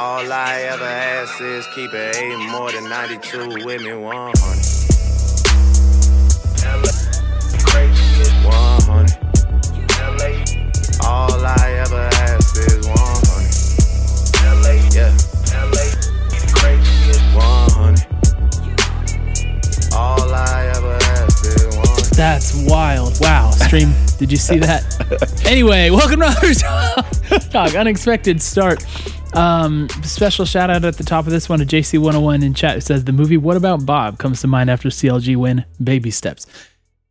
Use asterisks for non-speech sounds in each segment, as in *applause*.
All I ever ask is keep it eight more than 92 with me 100. 100. All I ever ask is 100. Yeah. 100. All I ever ask is 100. That's wild. Wow. Stream, did you see that? *laughs* anyway, welcome to Other *laughs* Talk. Unexpected start. Um, special shout out at the top of this one to JC101 in chat. It says the movie What About Bob comes to mind after CLG win Baby Steps.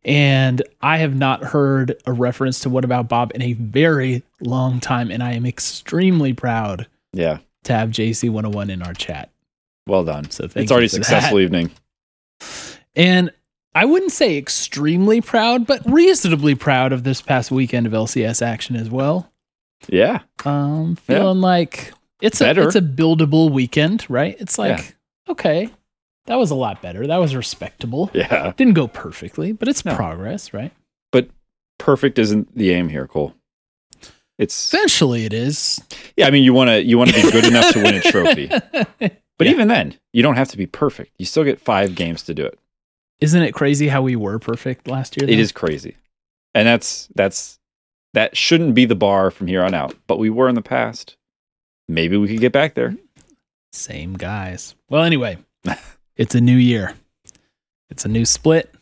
And I have not heard a reference to What About Bob in a very long time. And I am extremely proud Yeah. to have JC101 in our chat. Well done. So thank it's already successful that. evening. And I wouldn't say extremely proud, but reasonably proud of this past weekend of LCS action as well. Yeah. Um, Yeah. feeling like it's a it's a buildable weekend, right? It's like Yeah. okay, that was a lot better. That was respectable. *laughs* Yeah. Didn't go perfectly, but it's No. progress, right? But perfect isn't the aim here, Cole. It's Eventually, it is. yeah. I mean, you want to you want to be good enough to win a trophy, *laughs* but Yeah. even then, you don't have to be perfect. You still get five games to do it. Isn't it crazy how we were perfect last year? It though? is crazy, and that's that's that shouldn't be the bar from here on out. But we were in the past. Maybe we could get back there. Same guys. Well, anyway, *laughs* it's a new year. It's a new split.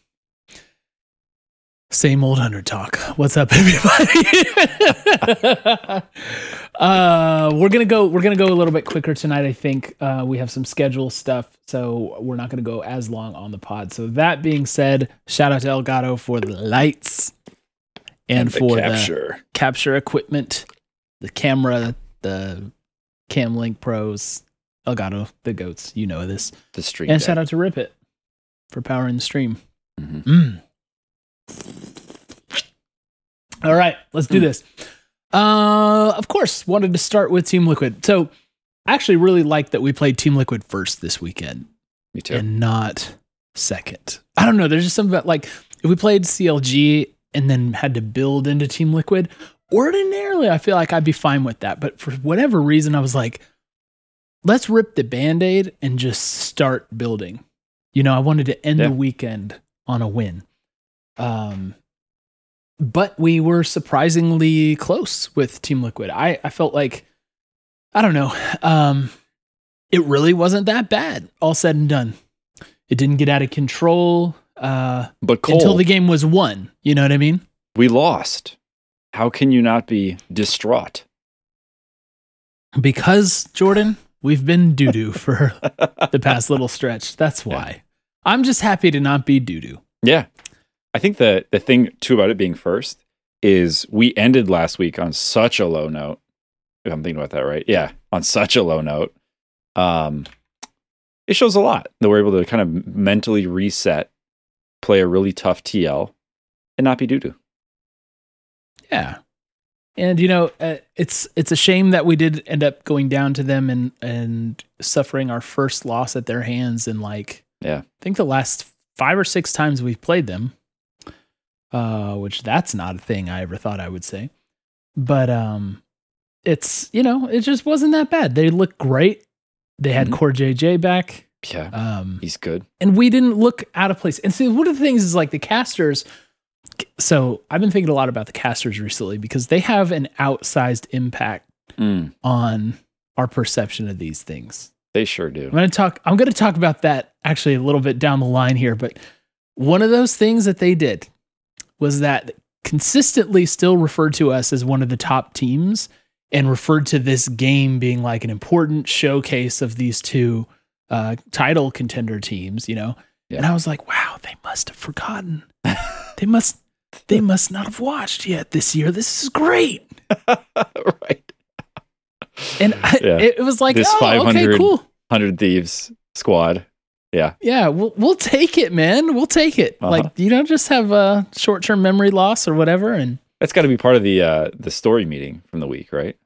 Same old under talk. What's up, *laughs* everybody? *laughs* uh, we're gonna go. We're gonna go a little bit quicker tonight. I think uh, we have some schedule stuff, so we're not gonna go as long on the pod. So that being said, shout out to Elgato for the lights and, the for the capture. capture equipment, the camera, the Cam Link Pros, Elgato, the goats. You know this. the stream. And Deck. shout out to Rip It for powering the stream. Mhm. Mm. All right, let's do Mm. this. Uh, of course, wanted to start with Team Liquid. So, I actually really like that we played Team Liquid first this weekend Me too. and not second. I don't know. There's just something about like if we played CLG and then had to build into Team Liquid, ordinarily I feel like I'd be fine with that. But for whatever reason, I was like, let's rip the band aid and just start building. You know, I wanted to end Yeah. the weekend on a win. Um, but we were surprisingly close with Team Liquid. I, I felt like, I don't know, um, it really wasn't that bad, all said and done. It didn't get out of control uh, but Cole, until the game was won. You know what I mean? we lost. How can you not be distraught? Because, Jordan, we've been doo doo *laughs* for the past little stretch. That's why. I'm just happy to not be doo doo. Yeah. I think the the thing too about it being first is we ended last week on such a low note. If I'm thinking about that right. Yeah, on such a low note. Um it shows a lot that we're able to kind of mentally reset, play a really tough TL and not be doo doo. Yeah. And you know, uh, it's it's a shame that we did end up going down to them and and suffering our first loss at their hands in like Yeah. I think the last 5 or 6 times we've played them. Uh which that's not a thing I ever thought I would say. But um it's, you know, it just wasn't that bad. They looked great. They had Mhm. CoreJJ back. Yeah. Um He's good. and we didn't look out of place. And see, one of the things is like the casters. So I've been thinking a lot about the casters recently because they have an outsized impact Mm, on our perception of these things. they sure do. I'm going to talk. I'm going to talk about that actually a little bit down the line here. But one of those things that they did was that consistently still referred to us as one of the top teams and referred to this game being like an important showcase of these two uh, title contender teams. You know, Yeah. and I was like, wow, they must have forgotten. *laughs* they must. They must not have watched yet this year. This is great. *laughs* right. And I, Yeah. it, was like, This oh, okay, 500 cool. 100 Thieves squad. Yeah. Yeah, we'll we'll take it, man. We'll take it. Uh-huh. Like you don't just have a short term memory loss or whatever. And That's got to be part of the uh, the story meeting from the week, right?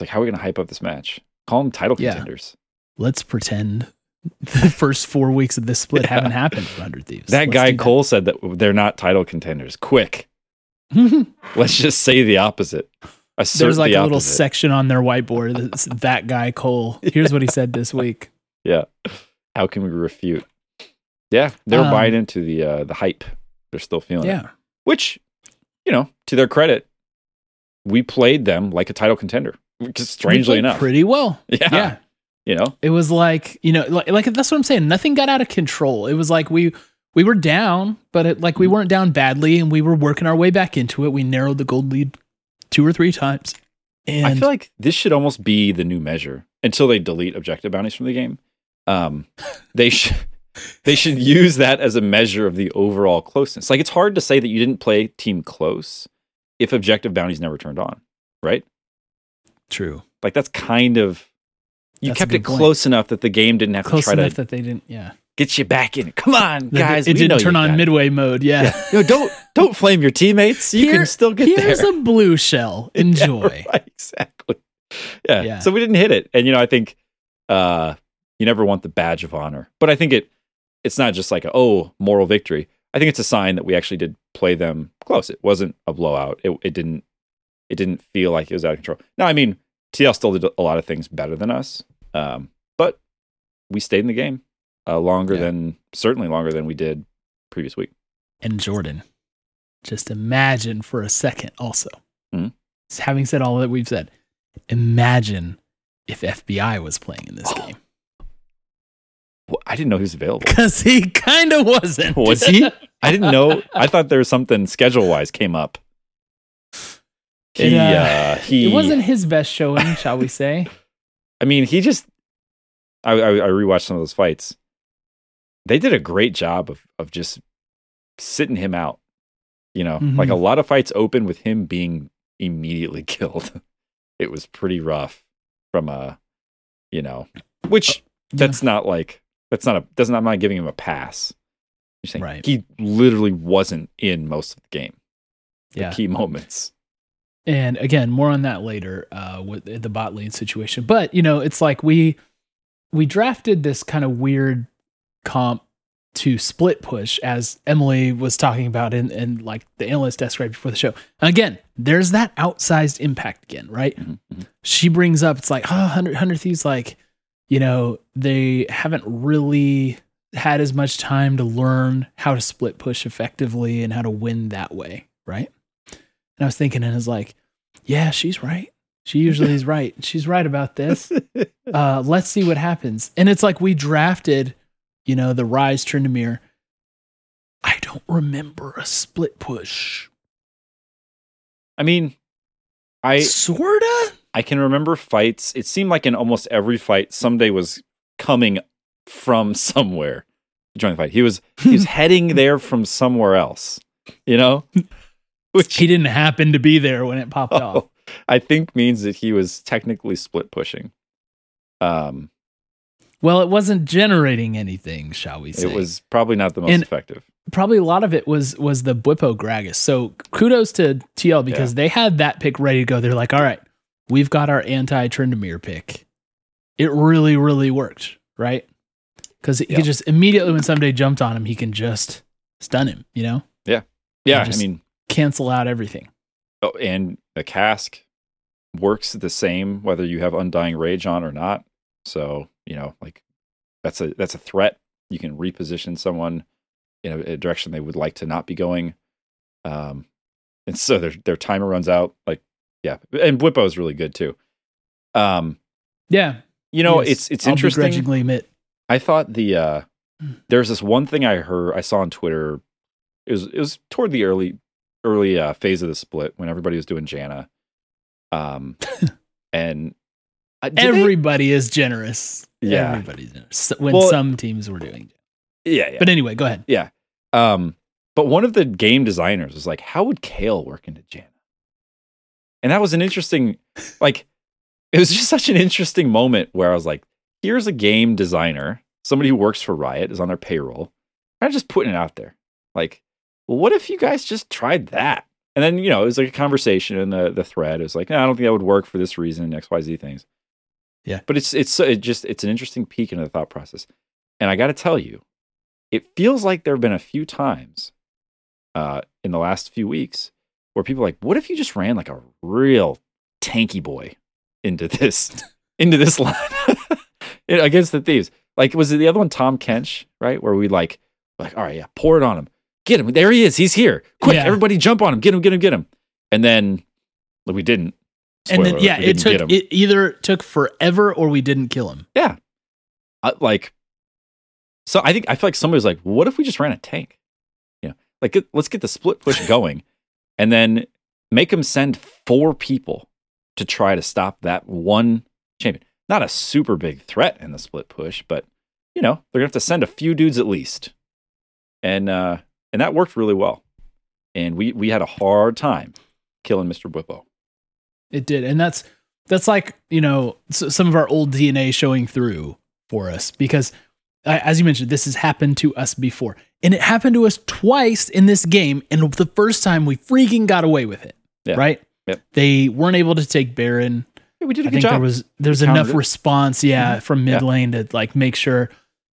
Like, how are we going to hype up this match? Call them title Yeah. contenders. let's pretend the first four weeks of this split Yeah. haven't happened for Hundred Thieves. That Let's guy Cole said that they're not title contenders. Quick, *laughs* let's just say the opposite. assert There's like the a little opposite. section on their whiteboard that's that guy Cole. *laughs* Here's what he said this week. Yeah. How can we refute? Yeah, they're Um, buying into the uh, the hype. They're still feeling it. Yeah. Which, you know, to their credit, we played them like a title contender. Strangely enough, Pretty well. *laughs* yeah, Yeah. You know, It was like, you know, like, like that's what I'm saying. Nothing got out of control. It was like we we were down, but it, like we weren't down badly and we were working our way back into it. We narrowed the gold lead two or three times. And I feel like this should almost be the new measure until they delete objective bounties from the game. Um, *laughs* they should they should use that as a measure of the overall closeness. Like it's hard to say that you didn't play team close if objective bounties never turned on, right? true. Like that's kind of you That's kept it point. close enough that the game didn't have Close to try enough to that they didn't, yeah. get you back in. Come on, guys. it we didn't turn on got it. midway mode. Yeah. Yeah. Don't don't flame your teammates. You Here- can still get Here's there. Here's a blue shell. *laughs* Enjoy. Yeah, right, exactly. Yeah. Yeah. So we didn't hit it. And you know, I think uh you never want the badge of honor. But I think it it's not just like a, oh, moral victory. I think it's a sign that we actually did play them close. It wasn't a blowout. It it didn't it didn't feel like it was out of control. No, I mean, TL still did a lot of things better than us. Um, but we stayed in the game uh, longer Yeah. than certainly longer than we did previous week. and Jordan. Just imagine for a second also. Mhm. Having said all that we've said, imagine if FBI was playing in this game. Well, I didn't know he was available. Because he kind of wasn't. *laughs* Was he? *laughs* I didn't know. I thought there was something schedule wise came up. He, It, uh, uh, *laughs* he, it wasn't his best showing, shall we say. *laughs* I mean, he just. I, I I rewatched some of those fights. They did a great job of of just sitting him out. You know, Mhm. like a lot of fights open with him being immediately *laughs* killed. it was pretty rough from a, you know, which that's not like that's not a doesn't I'm not giving him a pass. You're saying Right. he literally wasn't in most of the game. The Yeah. key moments. And again, more on that later uh, with the bot lane situation. But you know, it's like we we drafted this kind of weird comp to split push, as Emily was talking about in, in like the analyst desk right before the show. Again, there's that outsized impact again, right? Mhm, mhm. She brings up, it's like, oh, 100, 100 Thieves, like, you know, they haven't really had as much time to learn how to split push effectively and how to win that way, right? And I was thinking, and it's like, yeah, she's right. She usually is right. She's right about this. *laughs* Uh, let's see what happens. And it's like we drafted, you know, the Ryze Tryndamere. I don't remember a split push. I mean, I Sorta? I can remember fights. It seemed like in almost every fight, Ssumday was coming from *laughs* somewhere to join the fight. He was he was *laughs* heading there from somewhere else. You know, *laughs* which He didn't happen to be there when it popped off. oh, I think means that he was technically split pushing. Um, Well, it wasn't generating anything, shall we say? it was probably not the most And- effective. probably a lot of it was was the Bwipo Gragas. So kudos to TL because they had that pick ready to go. They're like, all right, we've got our anti Tryndamere pick. It really, really worked, right? Because he Yeah. could just immediately when somebody jumped on him, he can just stun him, you know, Yeah, Yeah. I mean, cancel out everything. oh, and the cask works the same whether you have undying rage on or not. So you know, like that's a that's a threat. You can reposition someone in a, a direction they would like to not be going. Um, and so their their timer runs out. Like, yeah, and Bwipo is really good too. Um, Yeah, you know, yes, it's it's I'll interesting. begrudgingly admit. I thought the uh Hmm. there's this one thing I heard I saw on Twitter. It was it was toward the early early uh, phase of the split when everybody was doing Janna. Um *laughs* and uh, did they- Everybody is generous. Yeah. everybody's generous when Well- some teams were doing. yeah, yeah. But anyway, go ahead. yeah. Um but one of the game designers was like, how would Kayle work into Janna? And that was an interesting *laughs* like it was just such an interesting moment where I was like, here's a game designer, somebody who works for Riot, is on their payroll. I'm just putting it out there. Like, well, what if you guys just tried that? And then, you know, it was like a conversation in the, the thread. It was like, no, I don't think that would work for this reason, and XYZ things. Yeah. But it's it's it just it's an interesting peek into the thought process. And I gotta tell you, it feels like there have been a few times uh in the last few weeks where people are like, what if you just ran like a real tanky boy into this *laughs* into this line *laughs* against the thieves. Like was it the other one, Tahm Kench, right? Where we like like, all right, yeah, pour it on him. Get him. There he is. He's here. Quick, Yeah. everybody jump on him. Get him, get him, get him. And then like, we didn't. and then yeah, it took it either took forever or we didn't kill him. Yeah. I, like, so I think, I feel like somebody was like, what if we just ran a tank? You know, like, get- let's get the split push going and then make them send four people to try to stop that one champion. Not a super big threat in the split push, but, you know, they're going to have to send a few dudes at least. And, uh, and that worked really well. And we, we had a hard time killing Mr. Bwipo. It did, and that's that's like you know s- some of our old DNA showing through for us because, as you mentioned, this has happened to us before, and it happened to us twice in this game. And the first time we freaking got away with it, Yeah. right? Yep. They weren't able to take Baron. Yeah, we did a I good think job. there was there was We countered enough it. response, yeah, Mhm. from mid Yeah. lane to like make sure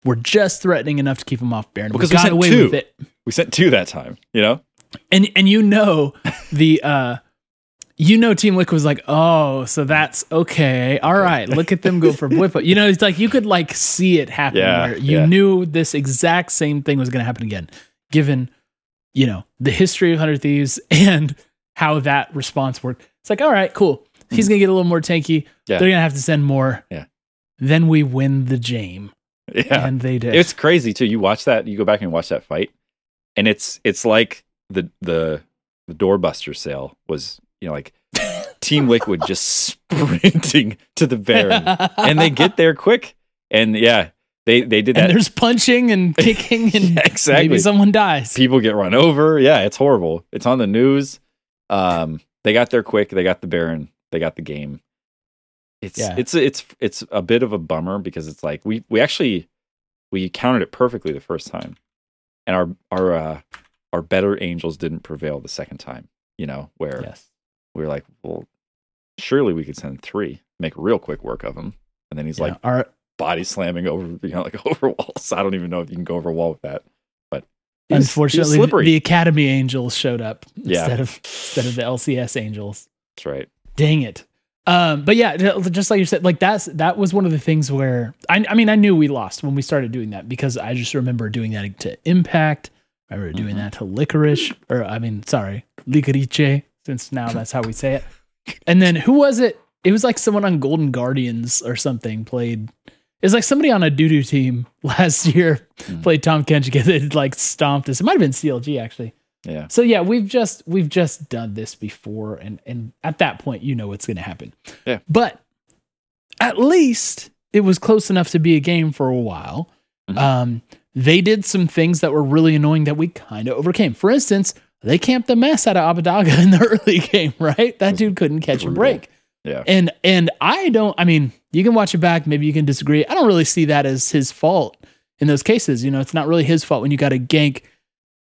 we're just threatening enough to keep him off Baron. Because we we got sent away two. with it. we sent two that time, you know? and and you know the uh you know team liquid was like oh so that's okay all right look at them go for Bwipo. you know it's like you could like see it happen Yeah, you yeah. knew this exact same thing was going to happen again given you know the history of 100 thieves *laughs* and how that response worked it's like all right cool he's going to get a little more tanky. Yeah. they're going to have to send more Yeah. then we win the game Yeah. and they did It's crazy too. You watch that, you go back and watch that fight, and it's it's like the the the doorbuster sale was, you know, like *laughs* Team Liquid just sprinting to the Baron, and they get there quick, and yeah, they they did and that. there's punching and *laughs* kicking and Yeah, exactly. maybe someone dies People get run over. Yeah, it's horrible. It's on the news. Um, they got there quick. They got the Baron. They got the game. It's Yeah. it's it's it's a bit of a bummer because it's like we we actually we counted it perfectly the first time, and our our uh, our better angels didn't prevail the second time. You know where yes we were like, well, surely we could send three, make real quick work of him, and then he's Yeah, like our body slamming over, you know, like *laughs* over walls. I don't even know if you can go over a wall with that, but he was- he was Unfortunately, slippery. the Academy Angels showed up Yeah. instead of instead of the LCS Angels. That's right. Dang it. Um, but yeah, just like you said, like that's that was one of the things where I, I mean, I knew we lost when we started doing that because I just remember doing that to Impact. I remember doing Mhm. that to Licorice, or I mean, sorry, Licorice, since now that's how we say it. And then who was it? It was like someone on Golden Guardians or something played. It was like somebody on a doo doo team *laughs* last year Mhm. played Tahm Kench. *laughs* It like stomped us. It might have been CLG actually. Yeah. So yeah, we've just we've just done this before, and and at that point, you know what's going to happen. Yeah. But at least it was close enough to be a game for a while. Mhm. Um, they did some things that were really annoying that we kind of overcame. For instance, they camped the mess out of Abbedagge *laughs* in the early game. Right, that dude couldn't catch a break. Yeah. And and I don't. I mean, you can watch it back. Maybe you can disagree. I don't really see that as his fault in those cases. You know, it's not really his fault when you got a gank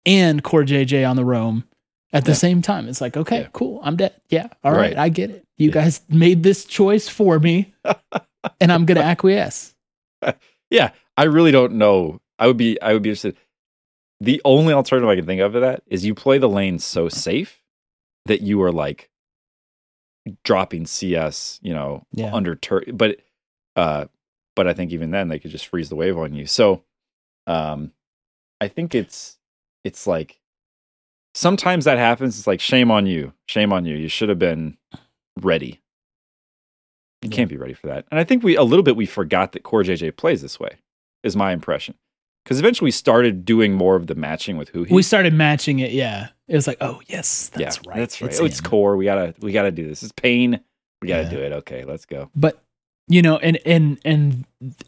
and CoreJJ on the roam at the Yeah. same time. It's like, okay, Yeah. cool. I'm dead. Yeah. all right, Right. I get it. You Yeah. guys made this choice for me, *laughs* and I'm gonna acquiesce. *laughs* Yeah. I really don't know. I would be I would be interested. The only alternative I can think of to that is you play the lane so safe that you are like dropping CS, you know, under tur but uh but I think even then they could just freeze the wave on you. So um I think it's it's like sometimes that happens. It's like shame on you. Shame on you. You should have been ready. You Yeah. can't be ready for that. And I think we a little bit we forgot that CoreJJ plays this way, is my impression. Because eventually we started doing more of the matching with who he We started matching it. Yeah, it was like, oh yes, that's yeah, right. That's right. It's oh, it's core. We gotta we gotta do this. It's pain. We gotta Yeah. do it. Okay, let's go. but you know and and and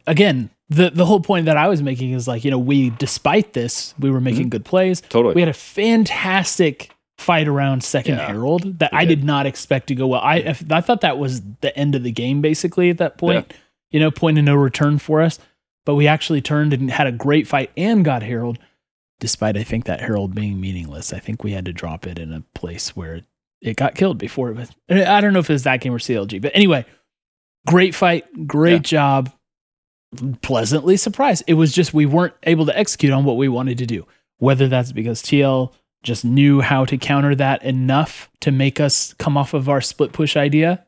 again the the whole point that i was making is like you know we despite this we were making mm-hmm. good plays. Totally. we had a fantastic fight around second Yeah, herald that i did. not expect to go well. I if- i thought that was the end of the game basically at that point you know point of no return for us. But we actually turned and had a great fight and got herald despite i think that herald being meaningless. I think we had to drop it in a place where it, it got killed before it was i don't know if it was that game or clg but anyway great fight great Yeah. job pleasantly surprised it was just we weren't able to execute on what we wanted to do whether that's because tl just knew how to counter that enough to make us come off of our split push idea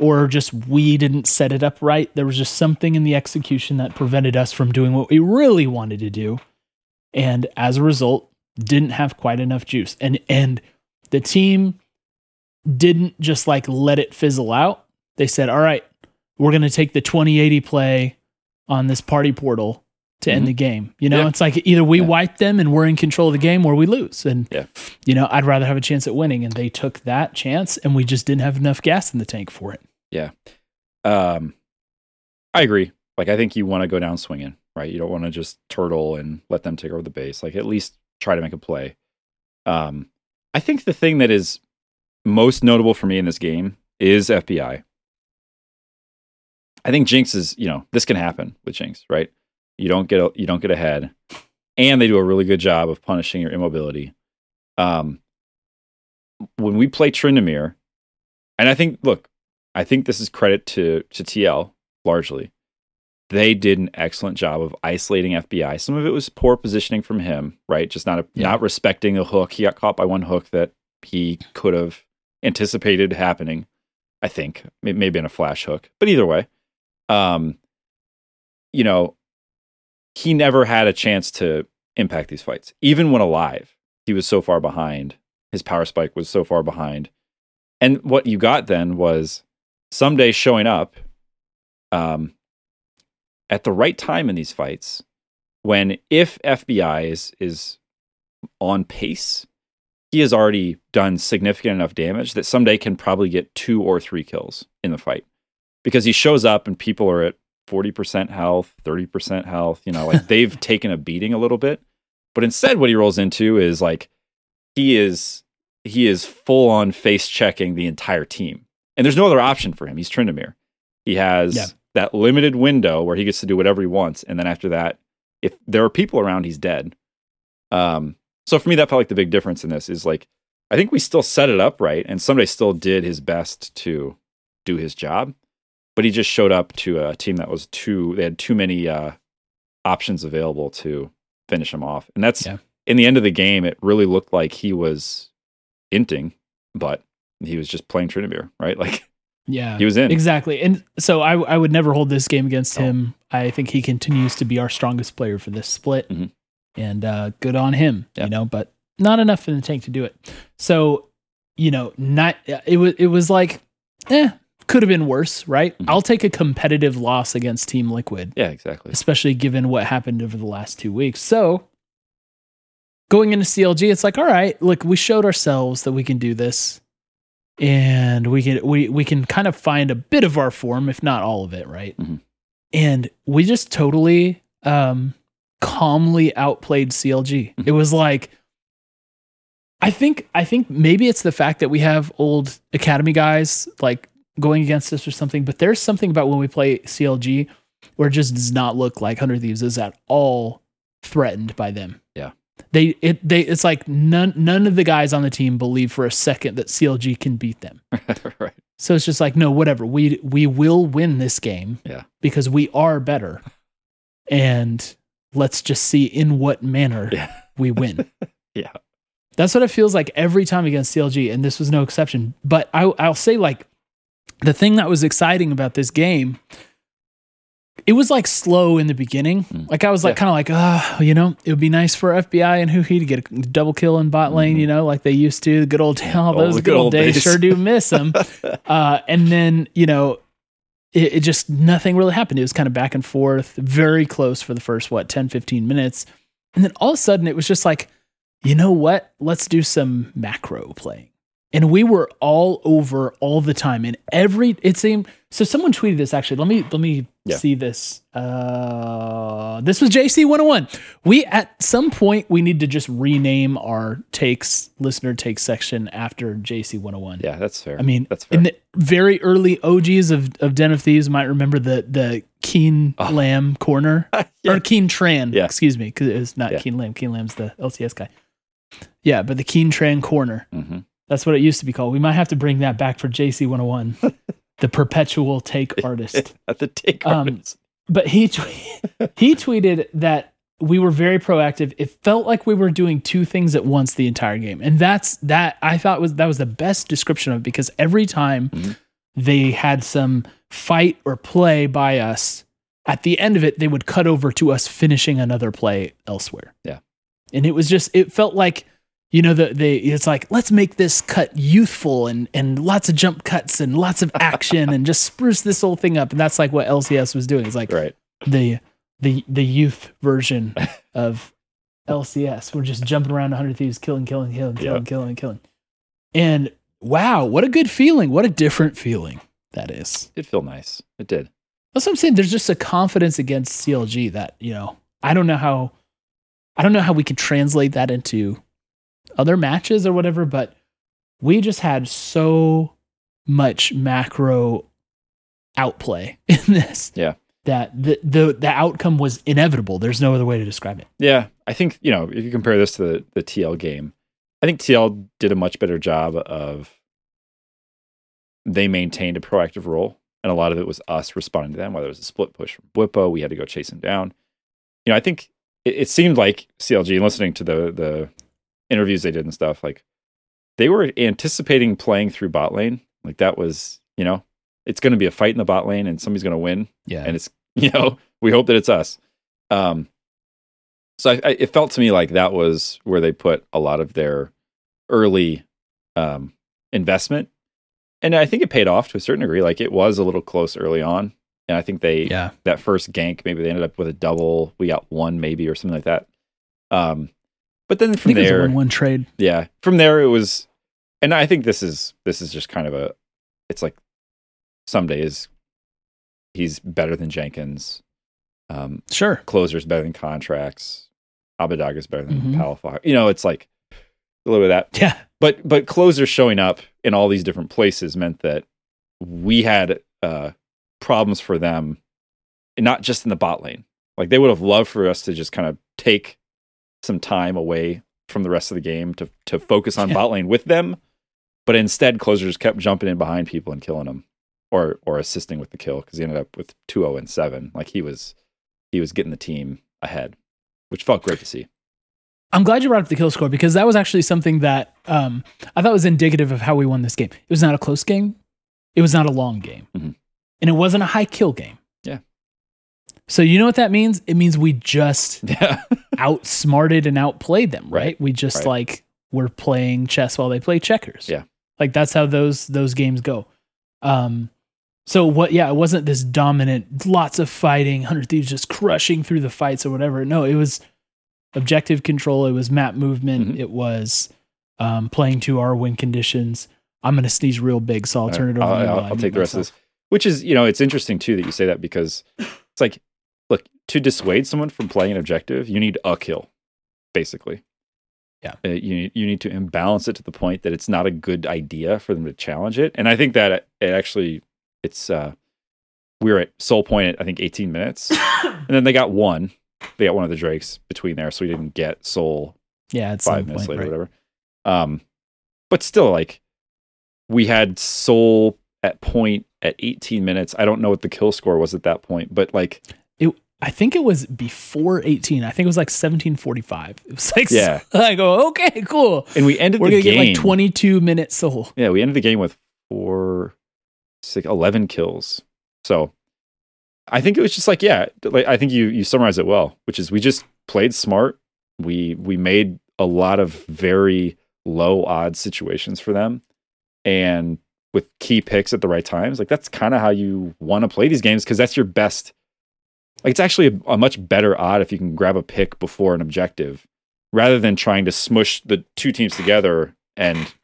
or just we didn't set it up right. There was just something in the execution that prevented us from doing what we really wanted to do. And as a result, didn't have quite enough juice. And and the team didn't just like let it fizzle out. They said, "All right, we're going to take the 2080 play on this party portal to end Mhm. the game." You know, Yeah. it's like either we Yeah. wipe them and we're in control of the game or we lose. And Yeah. you know, I'd rather have a chance at winning and they took that chance and we just didn't have enough gas in the tank for it. Yeah. Um, I agree. Like, I think you want to go down swinging, right? You don't want to just turtle and let them take over the base. Like, at least try to make a play. Um, I think the thing that is most notable for me in this game is FBI. I think Jinx is, you know, this can happen with Jinx, right? You don't get a, you don't get ahead, and they do a really good job of punishing your immobility. Um, when we play Tryndamere, and I think, look, I think this is credit to to TL largely. They did an excellent job of isolating FBI. Some of it was poor positioning from him, right? Just not a, Yeah. not respecting a hook. He got caught by one hook that he could have anticipated happening. I think May- maybe in a flash hook, but either way, um, you know, he never had a chance to impact these fights, even when alive. He was so far behind. His power spike was so far behind, and what you got then was Ssumday showing up um, at the right time in these fights when if FBI is is on pace, he has already done significant enough damage that Ssumday can probably get two or three kills in the fight because he shows up and people are at 40% health, 30% health, you know, like *laughs* they've taken a beating a little bit. But instead what he rolls into is like he is he is full on face checking the entire team. And there's no other option for him. He's Tryndamere. He has Yeah. that limited window where he gets to do whatever he wants. And then after that, if there are people around, he's dead. Um, so for me, that felt like the big difference in this is like, I think we still set it up right, and somebody still did his best to do his job, but he just showed up to a team that was too, they had too many uh, options available to finish him off. And that's Yeah. in the end of the game, it really looked like he was inting, but he was just playing Tryndamere, right? *laughs* Like Yeah. he was in. Exactly. And so I, I would never hold this game against No. him. I think he continues to be our strongest player for this split. Mhm. And uh, good on him, Yeah. you know, but not enough in the tank to do it. So, you know, not it was it was like, eh, could have been worse, right? Mhm. I'll take a competitive loss against Team Liquid, Yeah, exactly. especially given what happened over the last two weeks. So going into CLG, it's like, all right, look, we showed ourselves that we can do this. And we can we we can kind of find a bit of our form, if not all of it, right? Mhm. And we just totally um calmly outplayed CLG. Mhm. It was like I think I think maybe it's the fact that we have old academy guys like going against us or something, but there's something about when we play CLG where it just does not look like Hundred Thieves is at all threatened by them. Yeah. They it they it's like none none of the guys on the team believe for a second that CLG can beat them. *laughs* right. So it's just like, no, whatever. We we will win this game. Yeah. Because we are better. And let's just see in what manner Yeah. we win. *laughs* Yeah. That's what it feels like every time against CLG, and this was no exception. But I, I'll say, like, the thing that was exciting about this game, it was like slow in the beginning. Mm. Like I was like Yeah. kind of like, ah, you know, it would be nice for FBI and Huhi to get a double kill in bot lane, Mhm. you know, like they used to. The good old, oh, Oh, those the good old days, days. sure do miss them. *laughs* uh, and then you know, it, it just nothing really happened. It was kind of back and forth, very close for the first what 10, 15 minutes, and then all of a sudden it was just like, you know what? Let's do some macro playing. And we were all over all the time. And every it seemed so someone tweeted this actually. Let me let me Yeah. see this. Uh this was JC 101. We at some point we need to just rename our takes listener takes section after JC 101. Yeah, that's fair. I mean, that's fair. in the very early OGs of, of Den of Thieves might remember the the Keen Oh. Lamb corner *laughs* Yeah. or Keen Tran, Yeah. excuse me, because it's not Yeah. Keen Lamb. Keen Lamb's the LCS guy. Yeah, but the Keen Tran corner. hmm That's what it used to be called. We might have to bring that back for JC 101, *laughs* the perpetual take artist. *laughs* The take Um, artist. But he *laughs* he tweeted that we were very proactive. It felt like we were doing two things at once the entire game, and that's that. I thought was that was the best description of it because every time Mhm. they had some fight or play by us, at the end of it, they would cut over to us finishing another play elsewhere. Yeah. And it was just, it felt like, you know, the, they, it's like, let's make this cut youthful and, and lots of jump cuts and lots of action and just spruce this whole thing up. And that's like what LCS was doing. It's like Right. the, the, the youth version *laughs* of LCS. We're just jumping around 100 Thieves, killing, killing, killing, killing, Yep. killing, killing. And wow, what a good feeling. What a different feeling that is. It felt nice. It did. That's what I'm saying. There's just a confidence against CLG that, you know, I don't know how I don't know how we can translate that into other matches or whatever, but we just had so much macro outplay *laughs* in this. Yeah. That the the the outcome was inevitable. There's no other way to describe it. Yeah, I think you know if you compare this to the, the TL game, I think TL did a much better job of they maintained a proactive role, and a lot of it was us responding to them. Whether it was a split push from Bwipo, we had to go chase him down. You know, I think it, it seemed like CLG, listening to the the interviews they did and stuff, like they were anticipating playing through bot lane. Like that was, you know, it's going to be a fight in the bot lane, and somebody's going to win. Yeah. and it's *laughs* you know we hope that it's us. Um so I, I, it felt to me like that was where they put a lot of their early um investment. And i think it paid off to a certain degree. Like it was a little close early on. And i think they yeah. that first gank maybe they ended up with a double. We got one maybe or something like that. Um but then I from think it was a there one one trade. yeah from there it was and i think this is this is just kind of a it's like Ssumday's he's better than jenkins um Sure. Closer's better than Contractz Abbedagge is better than Mhm. Palafox. you know it's like a little bit of that Yeah. but but Closer's showing up in all these different places meant that we had uh problems for them not just in the bot lane like they would have loved for us to just kind of take some time away from the rest of the game to to focus on Yeah. bot lane with them but instead Closer's kept jumping in behind people and killing them or or assisting with the kill because he ended up with 2-0 and 7 like he was he was getting the team ahead which felt great to see I'm glad you brought up the kill score because that was actually something that um, I thought was indicative of how we won this game. It was not a close game. It was not a long game. Mhm. And it wasn't a high kill game. So you know what that means? It means we just *laughs* yeah outsmarted and outplayed them, right? Right. We just Right. like were playing chess while they play checkers. Yeah. Like that's how those those games go. Um so what yeah, it wasn't this dominant lots of fighting, 100 thieves just crushing through the fights or whatever. No, it was objective control, it was map movement, Mhm. it was um playing to our win conditions. I'm going to sneeze real big, so I'll turn it over I'll. I'll- I'll take the rest of this. Which is, you know, it's interesting too that you say that because it's like, look, to dissuade someone from playing an objective, you need a kill, basically. Yeah. Uh, you need- you need to imbalance it to the point that it's not a good idea for them to challenge it, and I think that it, it actually it's uh we were at Soul Point at I think 18 minutes, *coughs* and then they got one. They got one of the Drakes between there, so we didn't get Soul Yeah, at five minutes point, later, right? whatever. Um, but still, like we had Soul at point at 18 minutes. I don't know what the kill score was at that point, but like, I think it was before 18. I think it was like 1745. It was like, Yeah. *laughs* I go, okay, cool. and we ended We're the going to game. get like 22 minutes soul. Yeah, we ended the game with four, six, 11 kills. So I think it was just like, yeah, like I think you you summarized it well, which is we just played smart. We we made a lot of very low odds situations for them, and with key picks at the right times. Like that's kind of how you want to play these games because that's your best. Like it's actually a, a much better odd if you can grab a pick before an objective, rather than trying to smush the two teams together and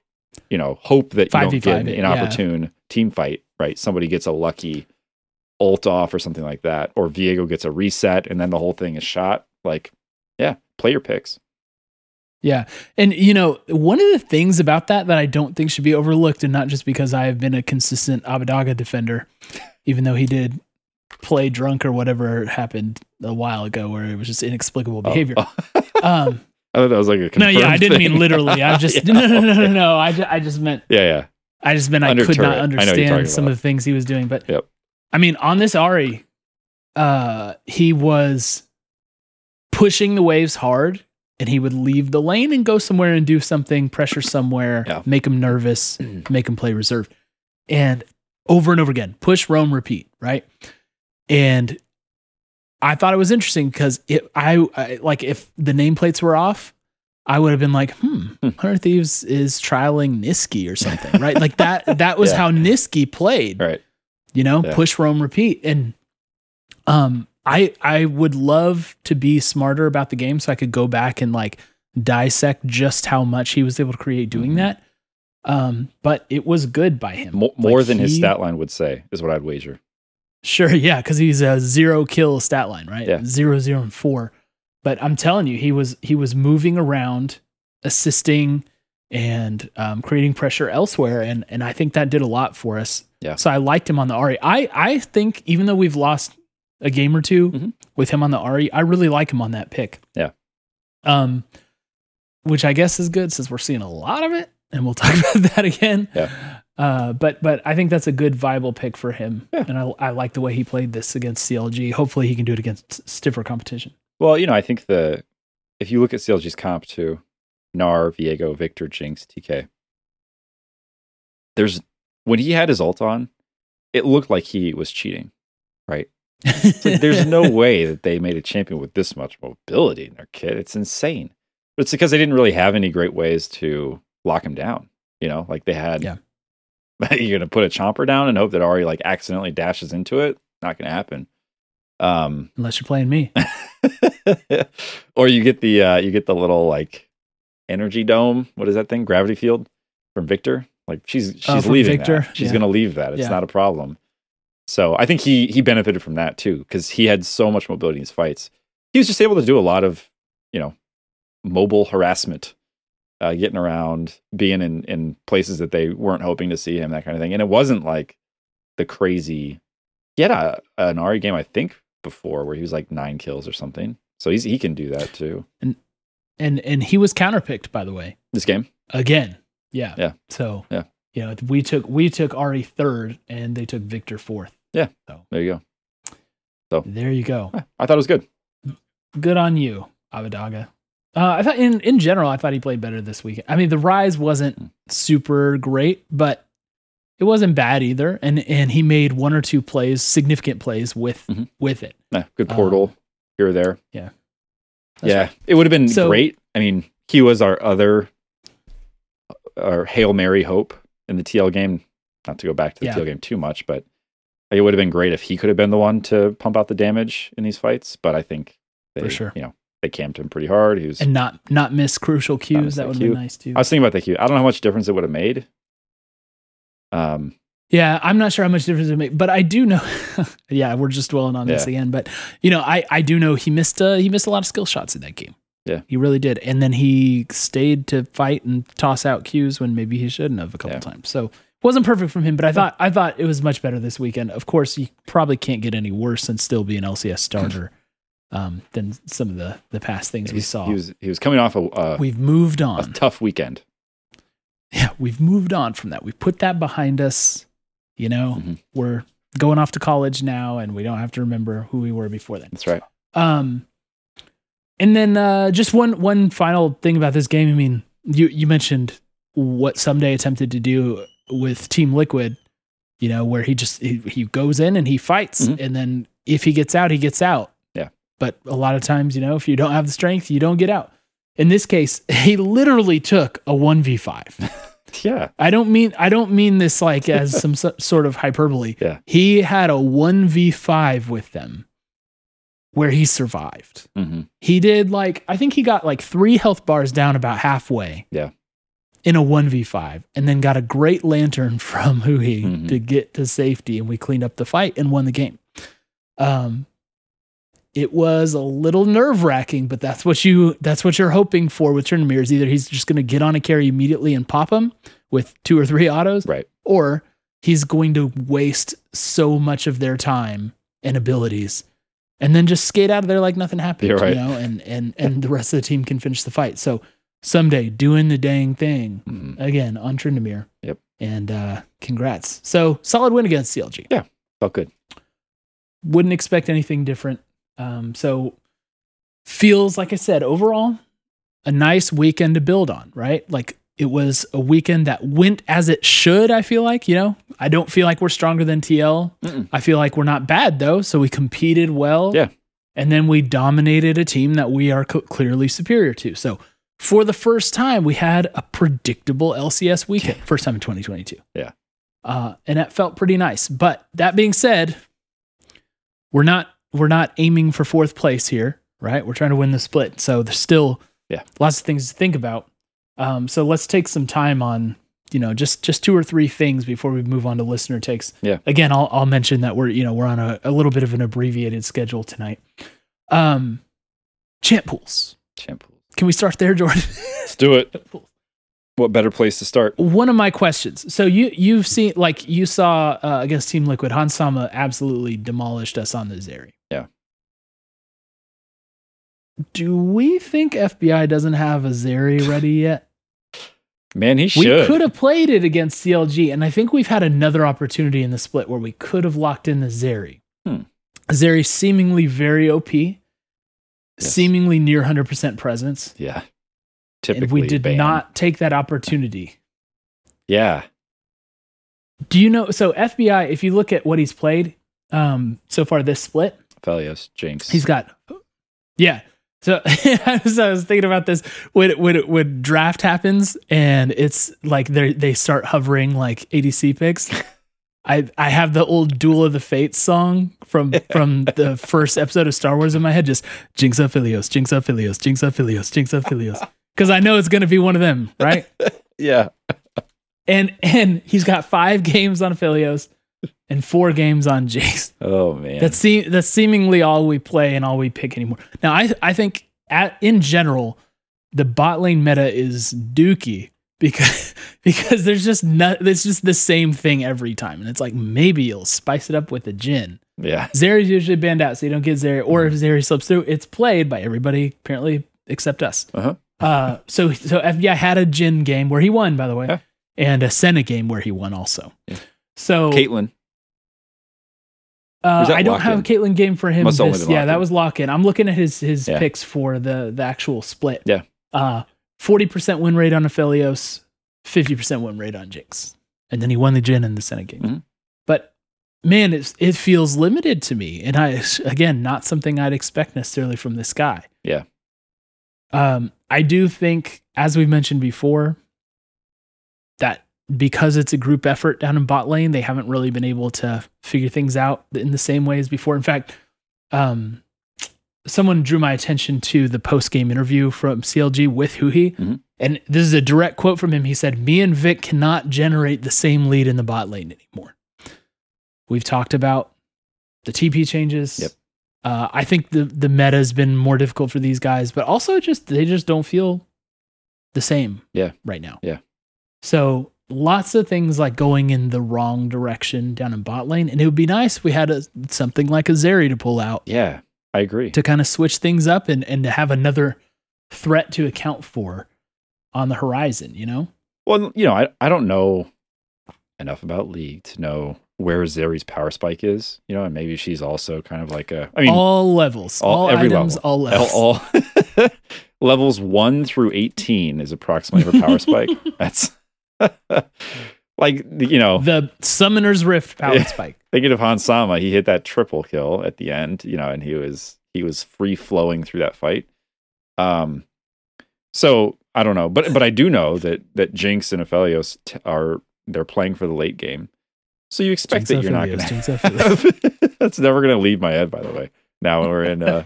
you know hope that you don't get an it, yeah. team fight. Right, somebody gets a lucky ult off or something like that, or Viego gets a reset and then the whole thing is shot. Like, yeah, play your picks. Yeah. And, you know, one of the things about that that I don't think should be overlooked, and not just because I have been a consistent Abbedagge defender, even though he did play drunk or whatever happened a while ago where it was just inexplicable behavior. Oh, *laughs* Um, I thought that was like a no, yeah, I didn't thing. mean literally. I *laughs* just, Yeah. no, *laughs* no, no, no, no. I, ju- I just meant Yeah, yeah. I just meant I Under could turret. not I know what you're talking understand some about. of the things he was doing. But Yep. I mean, on this Ahri, uh, he was pushing the waves hard and he would leave the lane and go somewhere and do something, pressure somewhere, Yeah. make him nervous, *clears throat* make him play reserve. And over and over again. Push, roam, repeat, right? And I thought it was interesting because it I, I like if the nameplates were off, I would have been like, hmm, Hmm. Hundred Thieves is trialing Nisqy or something, right? like that *laughs* that was Yeah. how Nisqy played Right. you know Yeah. push roam repeat and um i i would love to be smarter about the game so i could go back and like dissect just how much he was able to create doing Mhm. that um but it was good by him more Like, than his he- stat line would say is what I'd wager. Sure yeah because he's a zero kill stat line right Yeah. zero zero and four but i'm telling you he was he was moving around assisting and um, creating pressure elsewhere and and i think that did a lot for us Yeah. so i liked him on the Ahri i i think even though we've lost a game or 2 Mhm. with him on the Ahri i really like him on that pick Yeah. um which i guess is good since we're seeing a lot of it and we'll talk *laughs* about that again Yeah. Uh, but but I think that's a good viable pick for him, Yeah. and I, I like the way he played this against CLG. Hopefully, he can do it against stiffer competition. Well, you know, I think the if you look at CLG's comp to Gnar, Viego, Viktor, Jinx, TK, there's when he had his ult on, it looked like he was cheating. Right? Like, there's no *laughs* way that they made a champion with this much mobility in their kit. It's insane. But it's because they didn't really have any great ways to lock him down. You know, like they had. Yeah. *laughs* You're gonna put a chomper down and hope that Ahri like accidentally dashes into it. Not gonna happen. Um, Unless you're playing me, *laughs* or you get the uh, you get the little like energy dome. What is that thing? Gravity field from Viktor. Like she's she's Oh, leaving. Viktor? That. She's Yeah. gonna leave that. It's Yeah. not a problem. So I think he he benefited from that too because he had so much mobility in his fights. He was just able to do a lot of you know mobile harassment, uh, getting around, being in in places that they weren't hoping to see him, that kind of thing. And it wasn't like the crazy. He had a, an Ahri game I think before where he was like nine kills or something. So he's he can do that too. and and and he was counterpicked by the way This game, again. Yeah, Yeah. So Yeah. you know we took we took Ahri third, and they took Viktor fourth. Yeah. So there you go. So there you go. go. I thought it was good. Good on you, Abbedagge. Uh, I thought in in general, I thought he played better this weekend. I mean, the Ryze wasn't super great, but it wasn't bad either. And and he made one or two plays, significant plays with Mhm. with it. Yeah, good portal Um, here or there. That's yeah, right. it would have been So- great. I mean, he was our other our hail mary hope in the TL game. Not to go back to the Yeah. TL game too much, but it would have been great if he could have been the one to pump out the damage in these fights. But I think they, For sure. you know, they camped him pretty hard. He was. And not not miss crucial cues. That that would be nice too. I was thinking about the I don't know how much difference it would have made. Um, Yeah, I'm not sure how much difference it made, but I do know. *laughs* yeah, we're just dwelling on this Yeah. again, but you know, I I do know he missed uh, he missed a lot of skill shots in that game. Yeah. he really did, and then he stayed to fight and toss out cues when maybe he shouldn't have a couple Yeah. times. So wasn't perfect from him, but I thought I thought it was much better this weekend. Of course, you probably can't get any worse and still be an LCS starter um, than some of the the past things we saw. he was he was coming off a, a, we've moved a on. tough weekend. yeah, we've moved on from that. We put that behind us. You know, Mhm. we're going off to college now, and we don't have to remember who we were before then. That's right. Um, and then uh, just one one final thing about this game. I mean, you you mentioned what Ssumday attempted to do with Team Liquid. You know, where he just he, he goes in and he fights, Mhm. and then if he gets out, he gets out. But a lot of times, you know, if you don't have the strength, you don't get out. In this case, *laughs* he literally took a one v five. *laughs* Yeah. I don't mean I don't mean this like as some *laughs* sort of hyperbole. Yeah. He had a 1v5 with them where he survived. hmm He did like I think he got like 3 health bars down about halfway. Yeah. In a 1v5 and then got a great lantern from Huhi Mhm. to get to safety and we cleaned up the fight and won the game. Um it was a little nerve wracking, but that's what you that's what you're hoping for with Tryndamere is either he's just gonna get on a carry immediately and pop him with two or three autos, Right. or he's going to waste so much of their time and abilities and then just skate out of there like nothing happened. Right. You know, and and and the rest of the team can finish the fight. So Ssumday doing the dang thing hmm again on Tryndamere. Yep. And uh congrats. So solid win against CLG. Yeah, felt good. Wouldn't expect anything different. Um, so feels like I said, overall, a nice weekend to build on, right? Like It was a weekend that went as it should, I feel like, you know. I don't feel like we're stronger than TL. Mm-mm. I feel like we're not bad though, so we competed well. Yeah. And then we dominated a team that we are co- clearly superior to. So, for the first time, we had a predictable LCS weekend. First time in 2022. Yeah. Uh, and that felt pretty nice. But that being said, we're not we're not aiming for fourth place here, right? We're trying to win the split. So there's still Yeah. lots of things to think about. Um, so let's take some time on you know just just two or three things before we move on to listener takes. Yeah. Again, I'll I'll mention that we're you know we're on a, a little bit of an abbreviated schedule tonight. Um, champ pools. Champ pools. Can we start there, Jordan? *laughs* Let's do it. What better place to start? One of my questions. So you you've seen like you saw uh, against Team Liquid, Hans Sama absolutely demolished us on the Zeri. Do we think FBI doesn't have a Zeri *laughs* ready yet? Man, he should. We could have played it against CLG, and I think we've had another opportunity in the split where we could have locked in the Zeri. Hmm. Zeri seemingly very OP, seemingly near 100% presence, Yeah. Typically, and we did banned. not take that opportunity. Yeah. Do you know? So FBI, if you look at what he's played um, so far this split, Felios, Jinx. he's got, yeah. So *laughs* I was, I was thinking about this when when when draft happens and it's like they they start hovering like ADC picks. I I have the old Duel of the Fates song from *laughs* from the first episode of Star Wars in my head, just Jinx of Philios, Jinx of Philios, Jinx of Philios, Jinx of Philios, because I know it's gonna be one of them, right? *laughs* yeah. and and he's got five games on Philios and four games on *laughs* Jace. Oh man. That's se- that's seemingly all we play and all we pick anymore. Now I I think at in general the bot lane meta is dookie because *laughs* because there's just not it's just the same thing every time and it's like maybe you'll spice it up with a Jhin. yeah. Zeri's usually banned out so you don't get Zeri or if Zeri slips through it's played by everybody apparently except us. Uh-huh. Uh *laughs* so so FBI had a Jhin game where he won by the way Yeah. and a Senna game where he won also. Yeah. So Caitlyn. Uh, I don't have in? Caitlyn game for him. This- yeah, that in. was lock in. I'm looking at his his Yeah. picks for the the actual split. Yeah. Uh, forty percent win rate on Aphelios, fifty percent win rate on Jinx, and then he won the Jhin in the Senna game. Mhm. But man, it's, it feels limited to me, and I again not something I'd expect necessarily from this guy. Yeah. Um, I do think, as we've mentioned before, that because it's a group effort down in bot lane, they haven't really been able to figure things out in the same way as before. In fact, um, someone drew my attention to the post game interview from CLG with Huhi. Mhm. And this is a direct quote from him. He said, Me and Vic cannot generate the same lead in the bot lane anymore. We've talked about the TP changes. Yep. Uh, I think the the meta has been more difficult for these guys, but also just they just don't feel the same. Yeah. Right now. Yeah. So lots of things like going in the wrong direction down in bot lane, and it would be nice if we had a something like a Zeri to pull out Yeah. I agree. to kind of switch things up and and to have another threat to account for on the horizon. You know. Well, you know, I, I don't know enough about League to know where Zeri's power spike is, you know, and maybe she's also kind of like a I mean all levels, all- all, every items, level. all levels. all, all *laughs* levels 1 through 18 is approximately her power spike. *laughs* That's *laughs* like you know, the Summoner's Rift power Yeah. spike. *laughs* thinking of Hans Sama, he hit that triple kill at the end, you know, and he was he was free flowing through that fight. Um, so I don't know, but but I do know that that Jinx and Aphelios t- are they're playing for the late game, so you expect Jinx that you're not going Jinx to. *laughs* That's never going to leave my head. By the way, now we're in. Uh,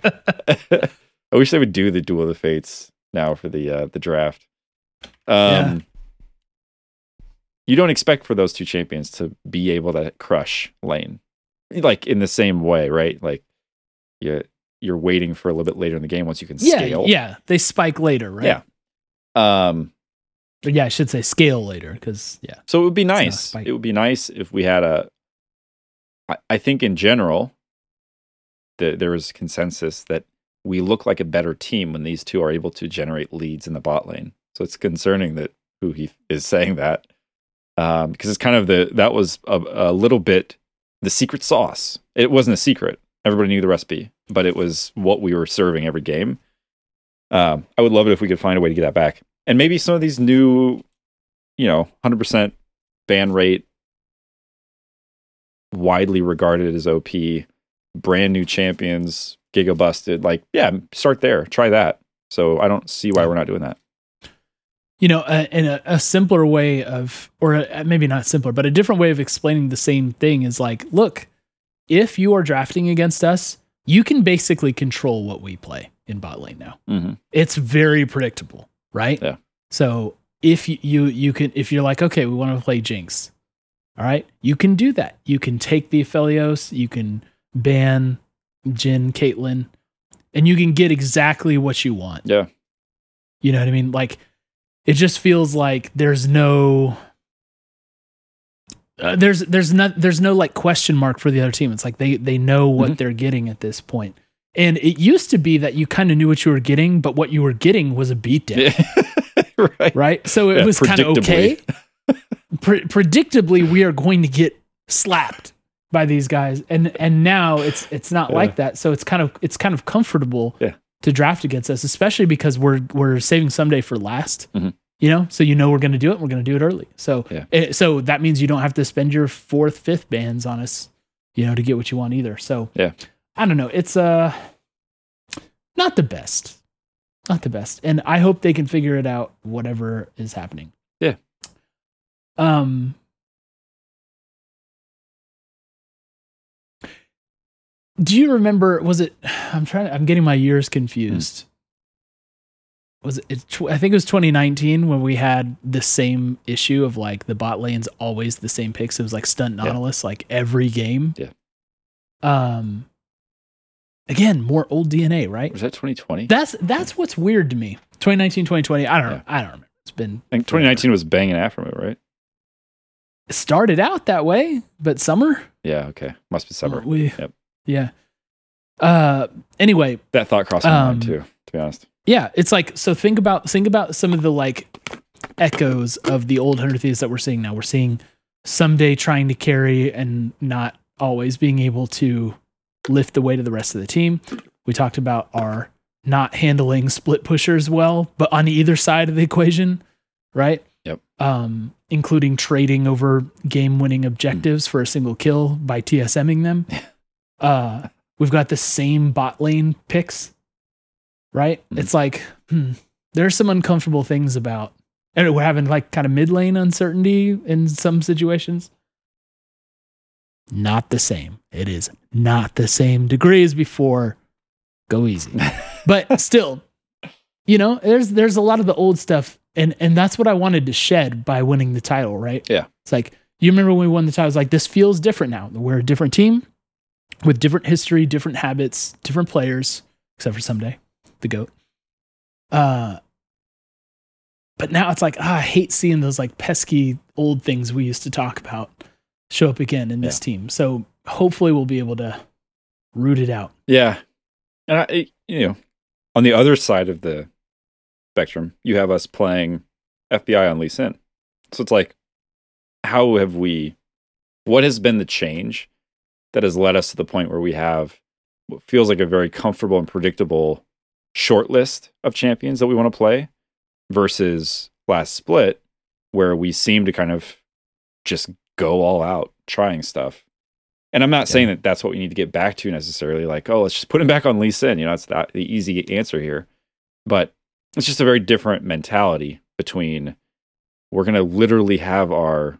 I wish they would do the Duel of the Fates now for the uh, the draft. Um, Yeah. You don't expect for those two champions to be able to crush lane, like in the same way, right? Like you you're waiting for a little bit later in the game once you can yeah, scale. yeah, they spike later, right? Yeah. Um, Or yeah, I should say scale later because yeah, So it would be nice. It would be nice if we had a. I, I think in general, the, there is consensus that we look like a better team when these two are able to generate leads in the bot lane. So it's concerning that Huhi is saying that um, because it's kind of the that was a, a little bit the secret sauce. It wasn't a secret. Everybody knew the recipe, but it was what we were serving every game. Um, I would love it if we could find a way to get that back, and maybe some of these new you know, 100% ban rate, widely regarded as OP, brand new champions, giga busted. Like, yeah, start there. Try that. So I don't see why we're not doing that. You know, in a, a simpler way of, or a, maybe not simpler, but a different way of explaining the same thing is like, look, if you are drafting against us, you can basically control what we play in bot lane now. Mhm. It's very predictable, right? Yeah. So if you you, you can if you're like, okay, we want to play Jinx, all right, you can do that. You can take the Aphelios, you can ban Jhin, Caitlyn, and you can get exactly what you want. Yeah. You know what I mean? Like it just feels like there's no uh, there's there's not there's no like question mark for the other team. It's like they they know what Mhm. they're getting at this point. And it used to be that you kind of knew what you were getting, but what you were getting was a beatdown, *laughs* right. right? So it Yeah, was kind of okay. *laughs* Pre- predictably, we are going to get slapped by these guys, and and now it's it's not Yeah. like that. So it's kind of it's kind of comfortable Yeah. To draft against us, especially because we're we're saving Ssumday for last. Mhm. You know, so you know we're going to do it. We're going to do it early. So Yeah. eh, so that means you don't have to spend your fourth, fifth bands on us, you know, to get what you want either. So Yeah. I don't know. It's uh not the best, not the best, and I hope they can figure it out. Whatever is happening. Yeah. Um. Do you remember? Was it? I'm trying. I'm getting my years confused. Was it? it tw- I think it was 2019 when we had the same issue of like the bot lane's always the same picks. It was like stunt Yeah. Nautilus like every game. Yeah. Um. Again, more old DNA, right? Was that 2020? That's that's what's weird to me. 2019, 2020. I don't know. Yeah. I don't remember. It's been I think 2019 was banging after Afro, right? it started out that way, but summer. Yeah. Okay. Must be summer. We, Yep. Yeah. Uh. Anyway, That thought crossed my mind Um, too. To be honest. yeah, it's like so. Think about think about some of the like echoes of the old Hundred Thieves that we're seeing now. We're seeing Ssumday trying to carry and not always being able to lift the weight of the rest of the team. We talked about our not handling split pushers well, but on either side of the equation, right? Yep. Um, including trading over game winning objectives for a single kill by TSMing them. *laughs* uh, we've got the same bot lane picks, right? Mhm. It's like, hmm, there's some uncomfortable things about, and we're having like kind of mid lane uncertainty in some situations. Not the same. It is not the same degree as before. Go easy *laughs* but still you know there's there's a lot of the old stuff and and that's what i wanted to shed by winning the title right Yeah. it's like you remember when we won the title it's like this feels different now we're a different team with different history different habits different players except for Ssumday the goat uh but now it's like ah, i hate seeing those like pesky old things we used to talk about show up again in this team so hopefully we'll be able to root it out Yeah. And I, you know, on the other side of the spectrum, you have us playing FBI on Lee Sin. So it's like, how have we, what has been the change that has led us to the point where we have what feels like a very comfortable and predictable short list of champions that we want to play versus last split, where we seem to kind of just go all out trying stuff. And I'm not saying that that's what we need to get back to necessarily. Like, oh, let's just put him back on Lee Sin. You know, that's that the easy answer here. But it's just a very different mentality between we're gonna literally have our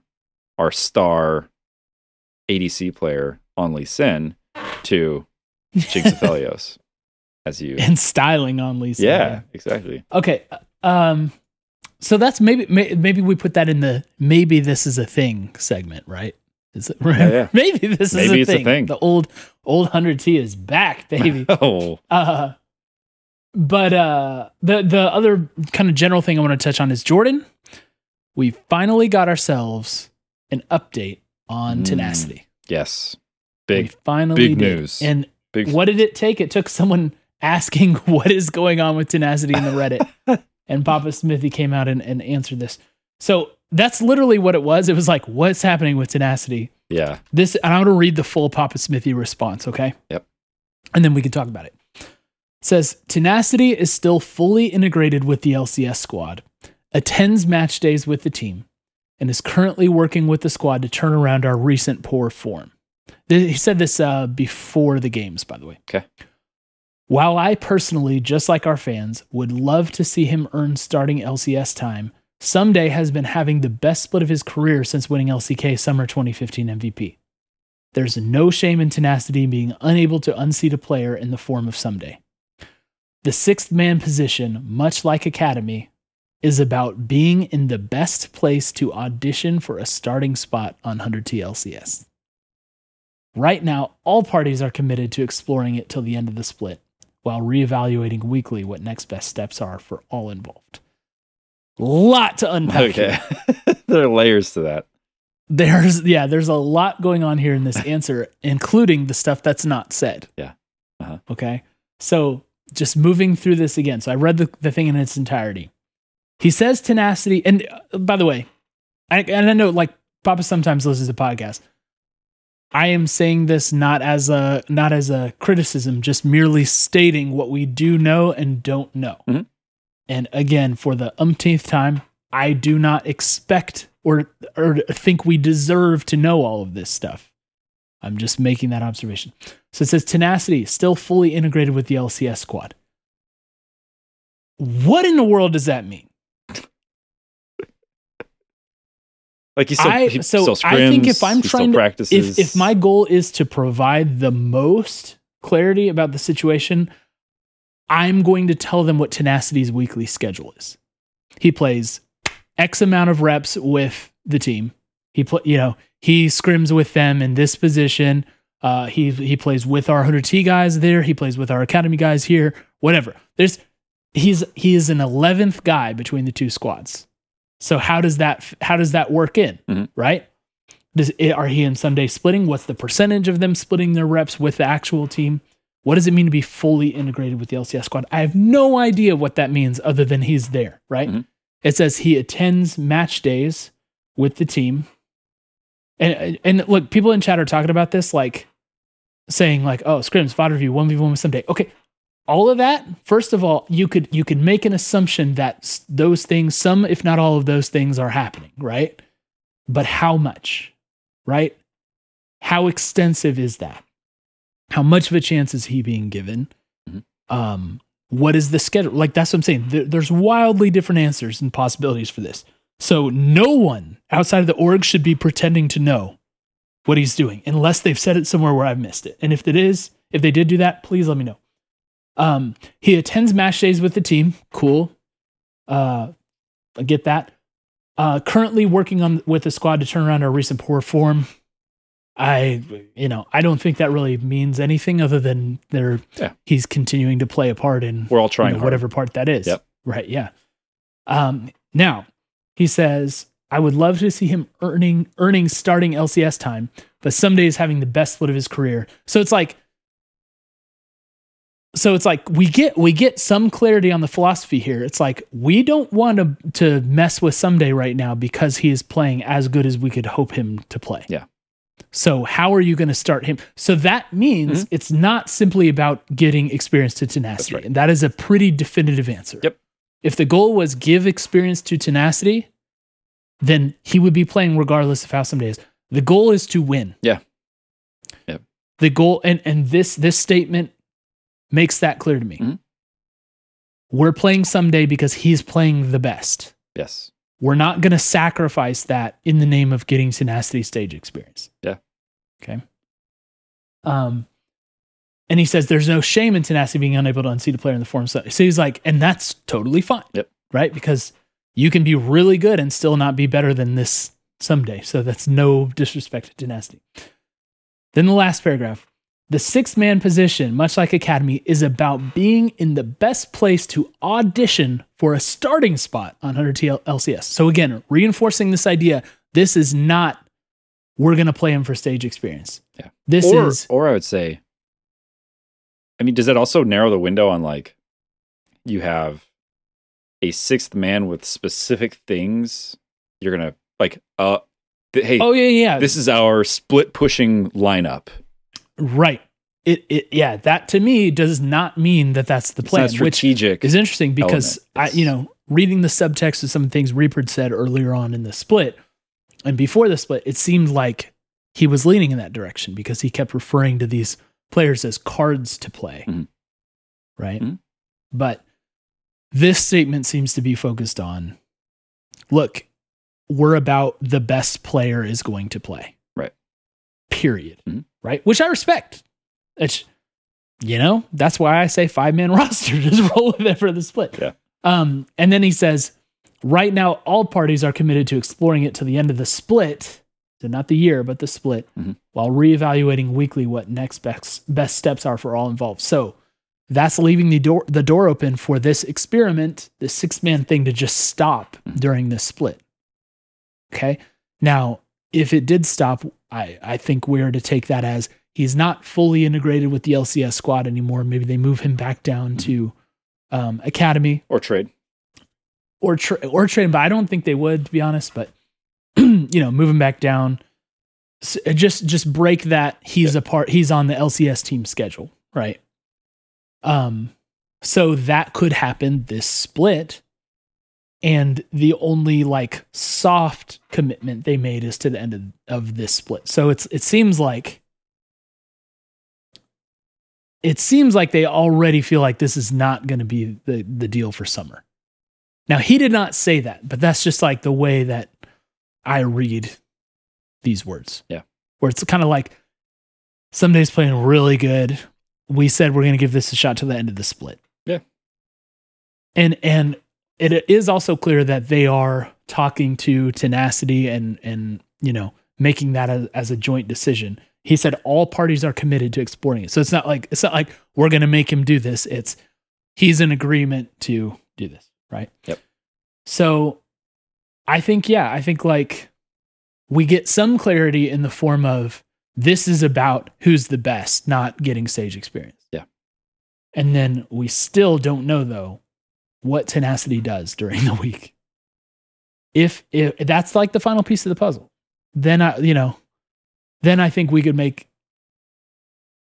our star ADC player on Lee Sin to Jinx *laughs* as you. and styling on Lee Sin. Yeah, exactly. Okay. Um, so that's maybe may, maybe we put that in the maybe this is a thing segment, right? Is it *laughs* right? yeah. Maybe this is Maybe a, it's a thing. thing. The old old hundred T is back, *laughs* baby. Oh, uh, but uh, the the other kind of general thing I want to touch on is Jordan. We finally got ourselves an update on Mm. tenacity. yes. We Big, finally big did. news. And big. what did it take? It took someone asking *laughs* what is going on with tenacity in the Reddit. *laughs* and Papa Smithy came out and, and answered this. So that's literally what it was. It was like, what's happening with tenacity? Yeah. This and I'm gonna read the full Papa Smithy response, okay? Yep. And then we can talk about it. It says tenacity is still fully integrated with the LCS squad, attends match days with the team, and is currently working with the squad to turn around our recent poor form. He said this uh, before the games, by the way. Okay. While I personally, just like our fans, would love to see him earn starting LCS time, Ssumday has been having the best split of his career since winning LCK Summer 2015 MVP. There's no shame in tenacity in being unable to unseat a player in the form of Ssumday. The sixth man position, much like Academy, is about being in the best place to audition for a starting spot on 100T LCS. Right now, all parties are committed to exploring it till the end of the split, while reevaluating weekly what next best steps are for all involved. Lot to unpack. Okay. here. *laughs* there are layers to that. There's yeah, there's a lot going on here in this answer, *laughs* including the stuff that's not said. Yeah. Uh-huh. Okay. So just moving through this again. So I read the, the thing in its entirety. He says tenacity, and uh, by the way, I, and I know like Papa sometimes listens to podcasts. I am saying this not as a not as a criticism, just merely stating what we do know and don't know. Mhm. And again, for the umpteenth time, I do not expect or or think we deserve to know all of this stuff. I'm just making that observation. So it says tenacity still fully integrated with the LCS squad. What in the world does that mean? Like he still, I- he so still I think if I'm trying to- if if my goal is to provide the most clarity about the situation, I'm going to tell them what Tenacity's weekly schedule is. He plays X amount of reps with the team. He play, you know, he scrims with them in this position. Uh, he he plays with our 100T guys there. He plays with our academy guys here. Whatever. There's he's he is an 11th guy between the two squads. So how does that how does that work in? Mhm. Right? Does are he and Ssumday splitting? What's the percentage of them splitting their reps with the actual team? What does it mean to be fully integrated with the LCS squad? I have no idea what that means other than he's there, right? Mhm. It says he attends match days with the team. And and look, people in chat are talking about this like saying like, "Oh, scrims, VOD review, 1v1 with Ssumday." Okay. All of that, first of all, you could you could make an assumption that those things, some if not all of those things are happening, right? But how much? Right? How extensive is that? How much of a chance is he being given? Mhm. Um, what is the schedule? Like that's what I'm saying. There- there's wildly different answers and possibilities for this. So no one outside of the org should be pretending to know what he's doing unless they've said it somewhere where I've missed it. And if it is, if they did do that, please let me know. Um, he attends match days with the team. Cool. Uh, I get that. Uh, currently working on with the squad to turn around our recent poor form. I, you know, I don't think that really means anything other than they're Yeah. he's continuing to play a part in We're all you trying know, whatever part that is. Yep. Right. Yeah. Um, now he says, I would love to see him earning earning starting LCS time, but Ssumday's having the best split of his career. So it's like, so it's like we get we get some clarity on the philosophy here. It's like we don't want to to mess with Ssumday right now because he is playing as good as we could hope him to play. Yeah. So how are you going to start him? So that means mm-hmm. it's not simply about getting experience to tenacity, right. and that is a pretty definitive answer. Yep. If the goal was give experience to tenacity, then he would be playing regardless of how some days. The goal is to win. Yeah. Yep. The goal and and this this statement makes that clear to me. Mhm. We're playing Ssumday because he's playing the best. Yes. We're not going to sacrifice that in the name of getting tenacity stage experience. Yeah. Okay. Um, and he says there's no shame in tenacity being unable to unseat a player in the form. So so he's like, and that's totally fine. Yep. Right? Because you can be really good and still not be better than this Ssumday. So that's no disrespect to tenacity. Then the last paragraph. The six man position, much like Academy, is about being in the best place to audition for a starting spot on 100T LCS. So, again, reinforcing this idea this is not we're going to play him for stage experience. Yeah. This or, is, or I would say, I mean, does that also narrow the window on like you have a sixth man with specific things you're gonna like? Uh, th- hey, oh, yeah, yeah. this is our split pushing lineup. Right. It, it, yeah, that to me does not mean that that's the It's plan, which strategic. is interesting because element. I, you know, reading the subtext of some things Reaper said earlier on in the split, And before the split, it seemed like he was leaning in that direction because he kept referring to these players as cards to play. Mhm. Right. Mhm. But this statement seems to be focused on look, we're about the best player is going to play. Right. Period. Mhm. Right. Which I respect. It's, you know, that's why I say five man *laughs* roster. Just roll with it for the split. Yeah. Um, and then he says, right now, all parties are committed to exploring it to the end of the split. So not the year, but the split, Mhm. while reevaluating weekly what next best, best steps are for all involved. So that's leaving the door the door open for this experiment, this six man thing to just stop Mhm. during this split. Okay. Now, if it did stop, I, I think we're to take that as he's not fully integrated with the LCS squad anymore. Maybe they move him back down to um, academy Or trade. or tra- or train, but I don't think they would, to be honest. But *clears throat* you know, move him back down, S- just just break that he's a part. He's on the LCS team schedule, right? Um, so that could happen this split, and the only like soft commitment they made is to the end of, of this split. So it's it seems like it seems like they already feel like this is not going to be the the deal for summer. Now he did not say that, but that's just like the way that I read these words. Yeah. Where it's kind of like Ssumday's playing really good. We said we're going to give this a shot to the end of the split. Yeah. And and it is also clear that they are talking to tenacity and and you know making that as, as a joint decision. He said all parties are committed to exploring it. So it's not like it's not like we're going to make him do this. It's he's in agreement to do this, right? Yep. So I think yeah, I think like we get some clarity in the form of this is about who's the best, not getting stage experience. Yeah. And then we still don't know though what tenacity does during *laughs* the week. If if that's like the final piece of the puzzle, then I you know, then I think we could make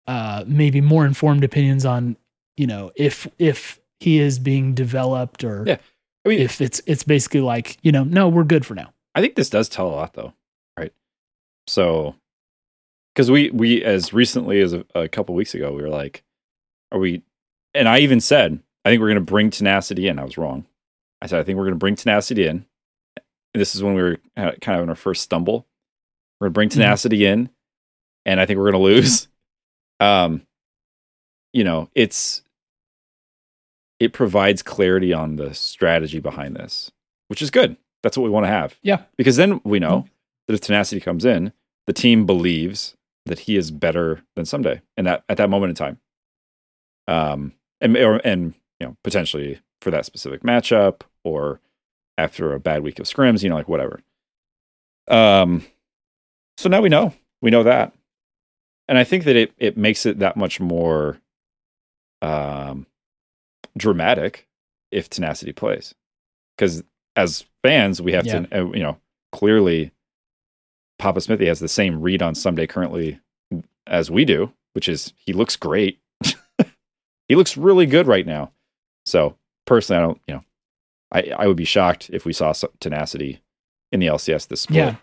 uh maybe more informed opinions on, you know, if if he is being developed or Yeah. I mean, if it's it's basically like, you know, no, we're good for now. I think this does tell a lot, though, right? So, because we we as recently as a, a couple weeks ago, we were like, "Are we?" And I even said, "I think we're going to bring tenacity in." I was wrong. I said, "I think we're going to bring tenacity in." And this is when we were uh, kind of in our first stumble. We're going to bring Mhm. tenacity in, and I think we're going to lose. *laughs* um, you know, it's it provides clarity on the strategy behind this, which is good. That's what we want to have. Yeah. Because then we know that if tenacity comes in, the team believes that he is better than Ssumday and that at that moment in time. Um and or, and you know, potentially for that specific matchup or after a bad week of scrims, you know, like whatever. Um so now we know. We know that. And I think that it it makes it that much more um dramatic if tenacity plays. Cuz as fans, we have to uh, you know, clearly Papa Smithy has the same read on Ssumday currently as we do, which is he looks great. *laughs* he looks really good right now. So personally, I don't, you know, I, I would be shocked if we saw some tenacity in the LCS this split. Yeah.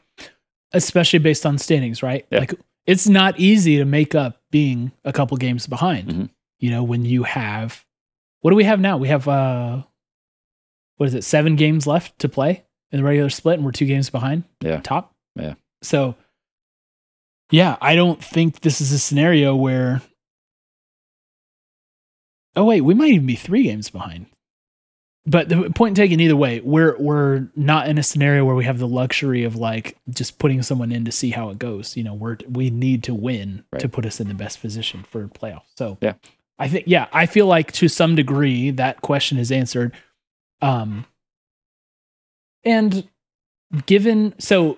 Especially based on standings, right? Yeah. Like it's not easy to make up being a couple games behind. Mhm. You know, when you have what do we have now? We have uh what is it, seven games left to play in the regular split, and we're two games behind. Yeah. Top. Yeah. So yeah, I don't think this is a scenario where Oh wait, we might even be three games behind. But the point taken either way, we're we're not in a scenario where we have the luxury of like just putting someone in to see how it goes. You know, we're we need to win Right. to put us in the best position for playoffs. So Yeah. I think yeah, I feel like to some degree that question is answered. Um and given so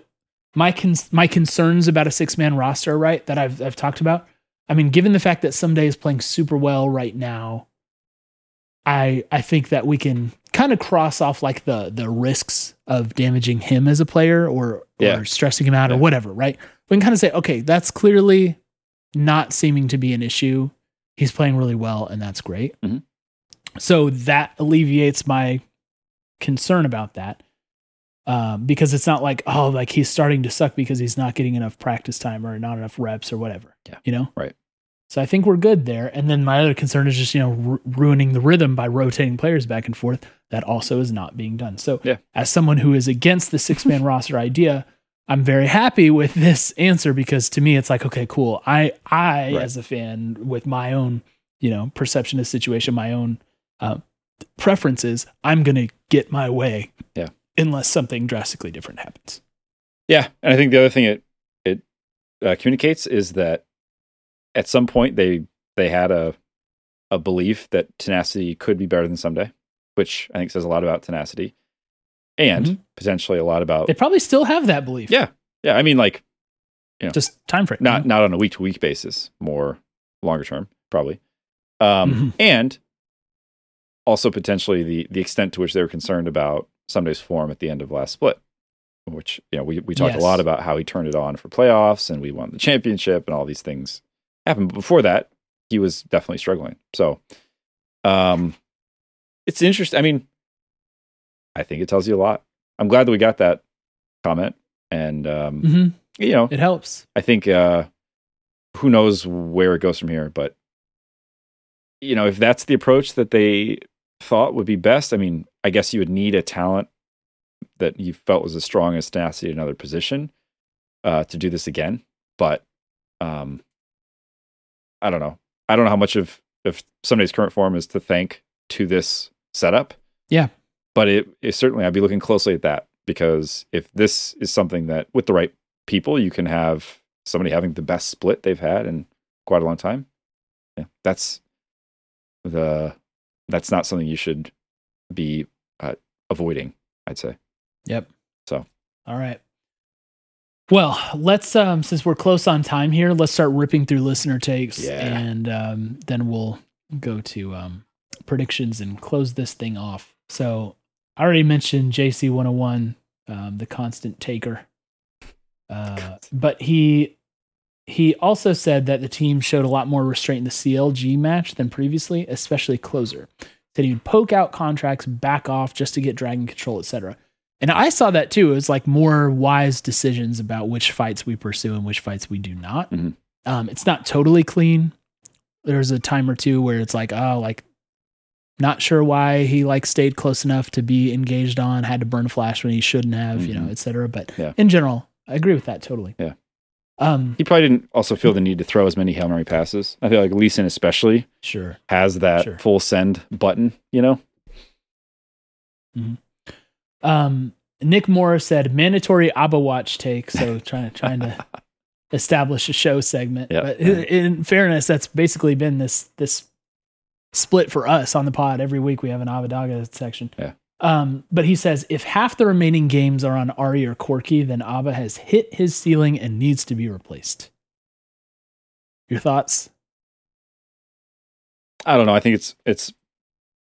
my cons- my concerns about a six man roster, right, that I've I've talked about. I mean, given the fact that Ssumday is playing super well right now, I I think that we can kind of cross off like the the risks of damaging him as a player or Yeah. or stressing him out or whatever, right? We can kind of say, okay, that's clearly not seeming to be an issue. He's playing really well, and that's great. Mhm. So that alleviates my concern about that. Um, because it's not like oh like he's starting to suck because he's not getting enough practice time or not enough reps or whatever. Yeah. You know? Right. So I think we're good there. And then my other concern is just, you know, ru- ruining the rhythm by rotating players back and forth. That also is not being done. So Yeah. as someone who is against the six man *laughs* roster idea, I'm very happy with this answer because to me it's like, okay, cool. I I Right. as a fan with my own, you know, perception of the situation, my own uh, preferences, I'm gonna get my way. Yeah. Unless something drastically different happens. Yeah, and I think the other thing it it uh, communicates is that at some point they they had a a belief that tenacity could be better than Ssumday, which I think says a lot about tenacity, and Mhm. potentially a lot about They probably still have that belief. yeah yeah. I mean, like you know, Just time frame. not not on a week to week basis, more longer term probably, um, Mhm. and also potentially the the extent to which they were concerned about Ssumday's form at the end of last split, which you know we we talked Yes. a lot about how he turned it on for playoffs and we won the championship and all these things happened. But before that, he was definitely struggling. So, um, it's interesting. I mean, I think it tells you a lot. I'm glad that we got that comment, and um, hmm you know, It helps. I think uh, who knows where it goes from here, but you know, if that's the approach that they thought would be best, I mean, I guess you would need a talent that you felt was as strong as Stassi in another position uh, to do this again. But um, I don't know. I don't know how much of of Ssumday's current form is to thank to this setup. Yeah. but it, it certainly I'd be looking closely at that because if this is something that with the right people you can have somebody having the best split they've had in quite a long time. Yeah, that's the that's not something you should be uh, avoiding. I'd say. Yep. So. All right. Well, let's um since we're close on time here, let's start ripping through listener takes Yeah. and um then we'll go to um predictions and close this thing off. So, I already mentioned JC 101, um the constant taker. Uh but he he also said that the team showed a lot more restraint in the CLG match than previously, especially Closer. Said he'd poke out Contractz, back off just to get dragon control, etc. And I saw that too. It was like more wise decisions about which fights we pursue and which fights we do not. Mhm. Um, it's not totally clean. There's a time or two where it's like, oh, like not sure why he like stayed close enough to be engaged on, had to burn a flash when he shouldn't have, you know, Mhm. et cetera. But Yeah. in general, I agree with that totally. Yeah. Um, He probably didn't also feel the need to throw as many hail mary passes. I feel like Lee Sin especially sure. has that Sure. full send button. You know. Um, Nick Morris said mandatory ABBA watch take. So *laughs* trying to trying to establish a show segment. Yeah. But in, in fairness, that's basically been this this split for us on the pod. Every week we have an Abbedagge section. Yeah. Um, but he says if half the remaining games are on Ahri or Corki, then Abba has hit his ceiling and needs to be replaced. Your thoughts? I don't know. I think it's it's.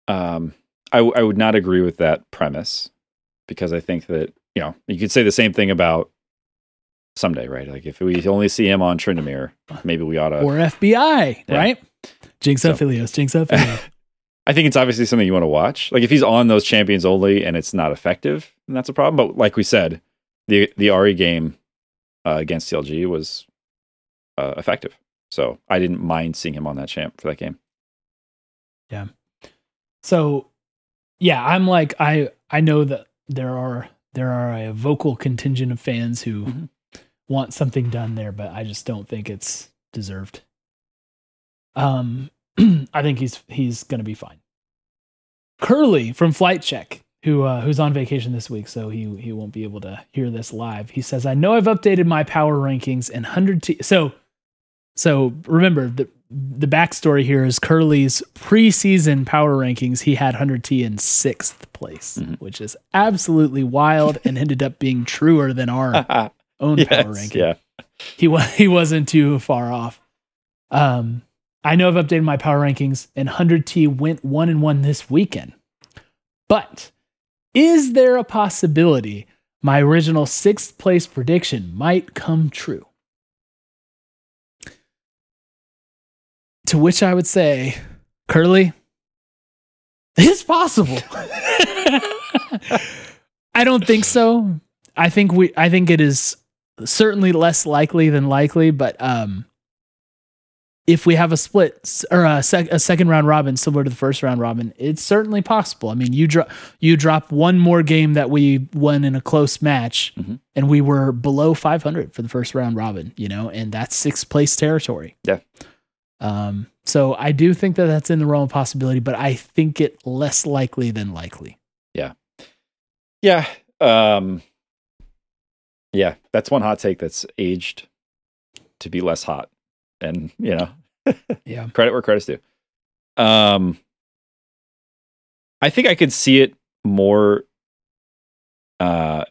Um, I I would not agree with that premise because I think that you know you could say the same thing about Ssumday, right? Like if we only see him on Tryndamere, maybe we ought to. Or FBI, Yeah. right? Jinx So- up Jinx up Philios. *laughs* I think it's obviously something you want to watch. Like if he's on those champions only and it's not effective, then that's a problem. But like we said, the the Ahri game uh, against CLG was uh, effective, so I didn't mind seeing him on that champ for that game. Yeah. So, yeah, I'm like I I know that there are there are a vocal contingent of fans who Mhm. want something done there, but I just don't think it's deserved. Um, *clears throat* I think he's he's gonna be fine. Curly from Flight Check, who uh, who's on vacation this week, so he he won't be able to hear this live. He says, "I know I've updated my power rankings and hundred T." So, so remember the the backstory here is Curly's preseason power rankings. He had hundred T in sixth place, Mhm. which is absolutely wild, and ended up being truer than our *laughs* own power ranking yeah. he was *laughs* he wasn't too far off. Um, I know I've updated my power rankings, and 100T went one and one this weekend. But is there a possibility my original sixth place prediction might come true? To which I would say, Curly, it's possible. I don't think so. I think we I think it is certainly less likely than likely, but um if we have a split or a, sec- a second round robin similar to the first round robin, it's certainly possible. I mean, you drop you drop one more game that we won in a close match, Mhm. and we were below 500 for the first round robin, you know, and that's sixth place territory. Yeah. Um. So I do think that that's in the realm of possibility, but I think it less likely than likely. Yeah. Yeah. Um Yeah, that's one hot take that's aged to be less hot. And, you know, *laughs* Yeah. credit where credit's due. Um I think I could see it more uh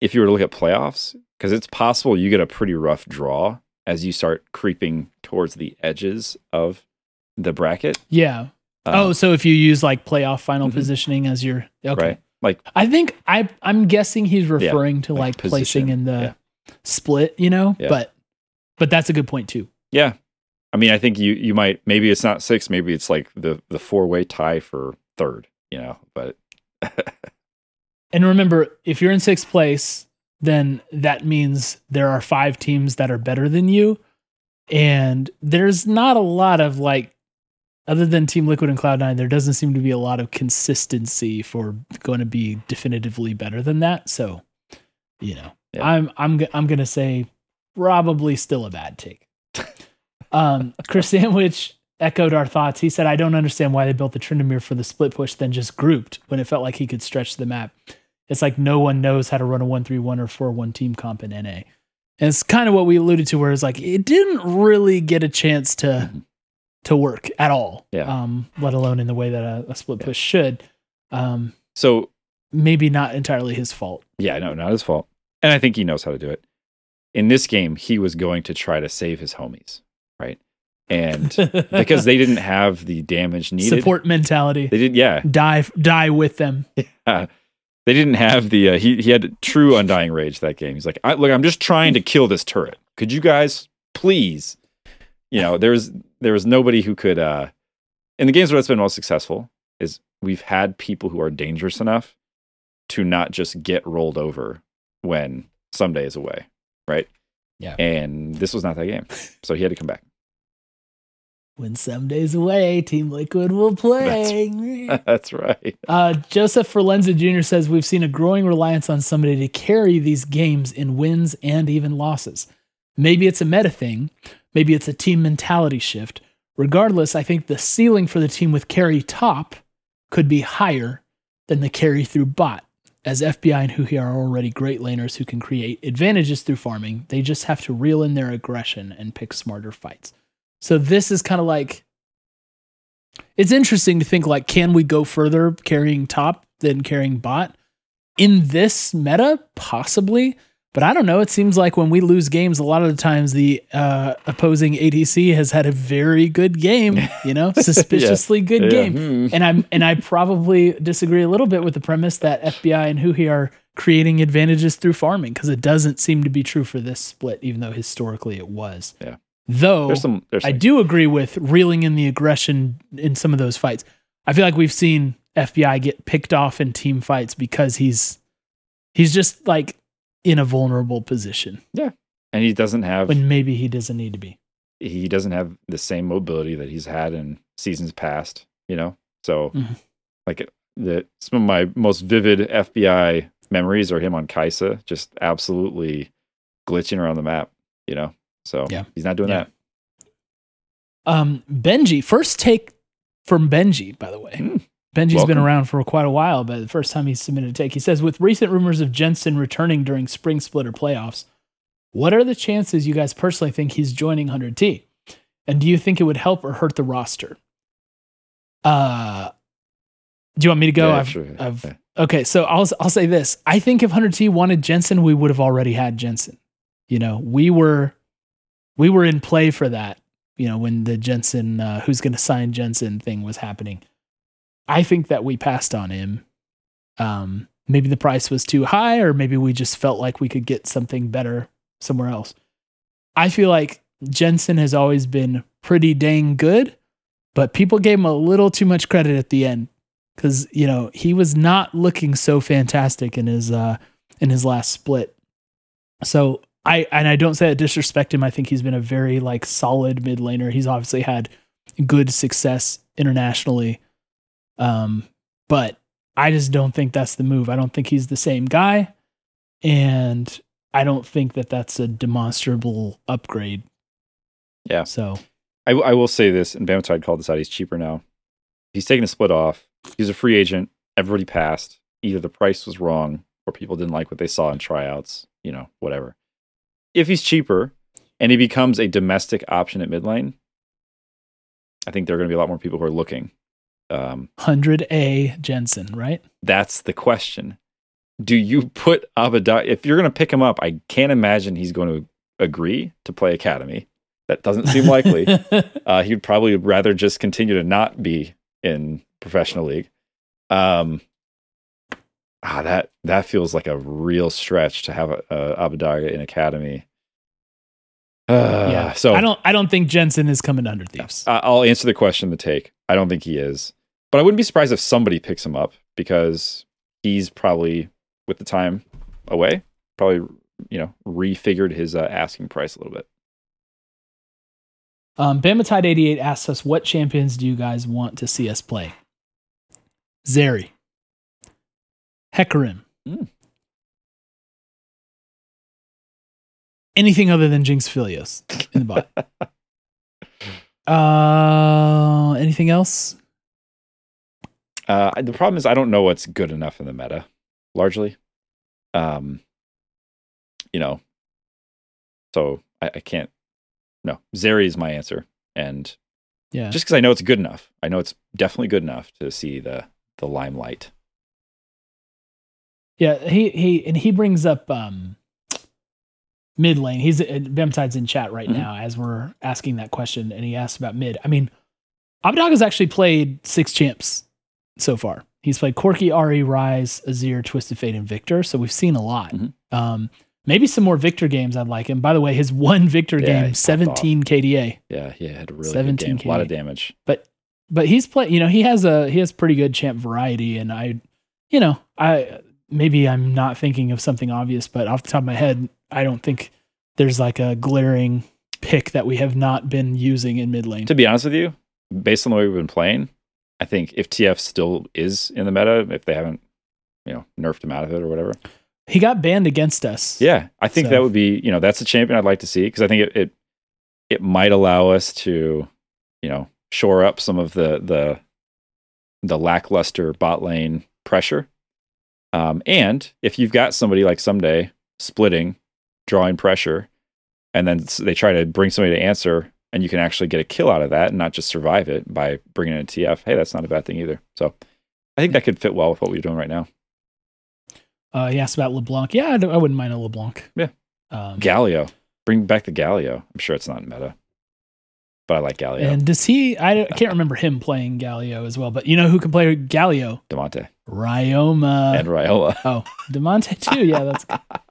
if you were to look at playoffs because it's possible you get a pretty rough draw as you start creeping towards the edges of the bracket. Yeah. Uh, oh, so if you use like playoff final Mhm. positioning as your okay. right. Like I think I I'm guessing he's referring to like like, placing in the yeah. split, you know? Yeah. But but that's a good point too. Yeah. I mean, I think you you might maybe it's not six, maybe it's like the the four way tie for third, you know. But *laughs* And remember, if you're in sixth place, then that means there are five teams that are better than you. And there's not a lot of like, other than Team Liquid and Cloud9, there doesn't seem to be a lot of consistency for going to be definitively better than that. So, you know, Yeah. I'm I'm I'm gonna say probably still a bad take. *laughs* um, Chris Sandwich echoed our thoughts. He said, "I don't understand why they built the Tryndamere for the split push, then just grouped when it felt like he could stretch the map. It's like no one knows how to run a one three one or four one team comp in NA." And it's kind of what we alluded to, where it's like it didn't really get a chance to Mhm. To work at all. Yeah. Um, let alone in the way that a, a split Yeah. push should. Um, so maybe not entirely his fault. yeah, no, not his fault. And I think he knows how to do it. In this game, he was going to try to save his homies, right? And *laughs* because they didn't have the damage needed, support mentality, they did. Yeah, die die with them. uh, they didn't have the. Uh, he he had true undying rage that game. He's like, I, look, I'm just trying to kill this turret. Could you guys please? You know, there's there was nobody who could. uh In the games where it's been most successful, is we've had people who are dangerous enough to not just get rolled over when Ssumday is away, right? Yeah. And this was not that game, so he had to come back. When Ssumday's away, Team Liquid will play. *laughs* That's right. Uh, Joseph Forlenza Jr. says we've seen a growing reliance on Ssumday to carry these games in wins and even losses. Maybe it's a meta thing, maybe it's a team mentality shift. Regardless, I think the ceiling for the team with carry top could be higher than the carry through bot, as FBI and Huhi are already great laners who can create advantages through farming. They just have to reel in their aggression and pick smarter fights. So this is kind of like it's interesting to think like can we go further carrying top than carrying bot in this meta possibly but i don't know it seems like when we lose games a lot of the times the uh, opposing adc has had a very good game *laughs* you know suspiciously good Yeah. game Hmm. and i'm and i probably disagree a little bit with the premise that fbi and huhi are creating advantages through farming because it doesn't seem to be true for this split even though historically it was Yeah. though There's some. There's I do agree with reeling in the aggression in some of those fights. I feel like we've seen FBI get picked off in team fights because he's he's just like in a vulnerable position Yeah. and he doesn't have when maybe he doesn't need to be. he doesn't have the same mobility that he's had in seasons past, you know? So Mhm. like the some of my most vivid FBI memories are him on Kaisa, just absolutely glitching around the map, you know? So Yeah. he's not doing Yeah. that. Um, Benji, first take from Benji, by the way. Hmm. Benji's been around for quite a while, but the first time he submitted a take, he says, with recent rumors of Jensen returning during spring splitter playoffs, what are the chances you guys personally think he's joining 100T? And do you think it would help or hurt the roster? Uh, do you want me to go? Yeah, I've, sure. I've, Yeah. okay, so I'll I'll say this. I think if 100T wanted Jensen, we would have already had Jensen. You know, we were we were in play for that. You know, when the Jensen uh, who's going to sign Jensen thing was happening. I think that we passed on him. Um, maybe the price was too high, or maybe we just felt like we could get something better somewhere else. I feel like Jensen has always been pretty dang good, but people gave him a little too much credit at the end. because you know he was not looking so fantastic in his uh in his last split. So I and I don't say that disrespect him. I think he's been a very like solid mid laner. He's obviously had good success internationally, um, but I just don't think that's the move. I don't think he's the same guy, and I don't think that that's a demonstrable upgrade. Yeah. So I, I will say this, and Bamatide called this out. He's cheaper now. He's taking a split off. He's a free agent. Everybody passed. Either the price was wrong or people didn't like what they saw in tryouts, you know, whatever. If he's cheaper and he becomes a domestic option at mid lane, I think there are going to be a lot more people who are looking. Um, hundred A Jensen, right? that's the question. Do you put Abbedagge? If you're going to pick him up, I can't imagine he's going to agree to play academy. That doesn't seem likely. *laughs* uh, he'd probably rather just continue to not be in professional league. Um, ah, that that feels like a real stretch to have a, a Abbedagge in academy. Uh, yeah. So I don't I don't think Jensen is coming under thieves. I'll answer the question. The take. I don't think he is, but I wouldn't be surprised if somebody picks him up because he's probably with the time away, probably you know refigured his uh, asking price a little bit. Um, Bamatide88 asks us, what champions do you guys want to see us play? Zeri. Hecarim. Mm. Anything other than Jinx Philios in the bot. *laughs* uh, anything else? Uh, the problem is I don't know what's good enough in the meta, largely. Um, you know, so I, I can't. No, Zeri is my answer, and Yeah. just because I know it's good enough, I know it's definitely good enough to see the the limelight. Yeah, he he and he brings up um mid lane. He's uh, Bemtide's in chat right Mhm. now as we're asking that question, and he asked about mid. I mean, Abbedagge's actually played six champs so far. He's played Corki, Ahri, Ryze, Azir, Twisted Fate, and Viktor. So we've seen a lot. Mhm. Um, maybe some more Viktor games I'd like him. By the way, his one Viktor Yeah, game, popped 17 KDA. Yeah, he had a really good 17 game, a lot of damage. but he's play you know he has a he has pretty good champ variety and i you know i maybe i'm not thinking of something obvious but off the top of my head i don't think there's like a glaring pick that we have not been using in mid lane To be honest with you, based on the way we've been playing, I think if TF still is in the meta, if they haven't, you know, nerfed him out of it or whatever, he got banned against us Yeah, I think So- that would be, you know, that's a champion I'd like to see because I think it, it it might allow us to, you know, shore up some of the the the lackluster bot lane pressure. Um, and if you've got somebody like Ssumday splitting, drawing pressure, and then they try to bring somebody to answer, and you can actually get a kill out of that and not just survive it by bringing in a TF. Hey, that's not a bad thing either. So, I think that could fit well with what we're doing right now. uh he asked about leblanc yeah I, I wouldn't mind a leblanc Yeah. um, Galio, bring back the Galio. I'm sure it's not meta, but I like Galio. and does he I, I can't remember him playing Galio as well but you know who can play Galio Damonte Ryoma and Ryola. Oh, Damonte too. Yeah, that's good. Dem- re-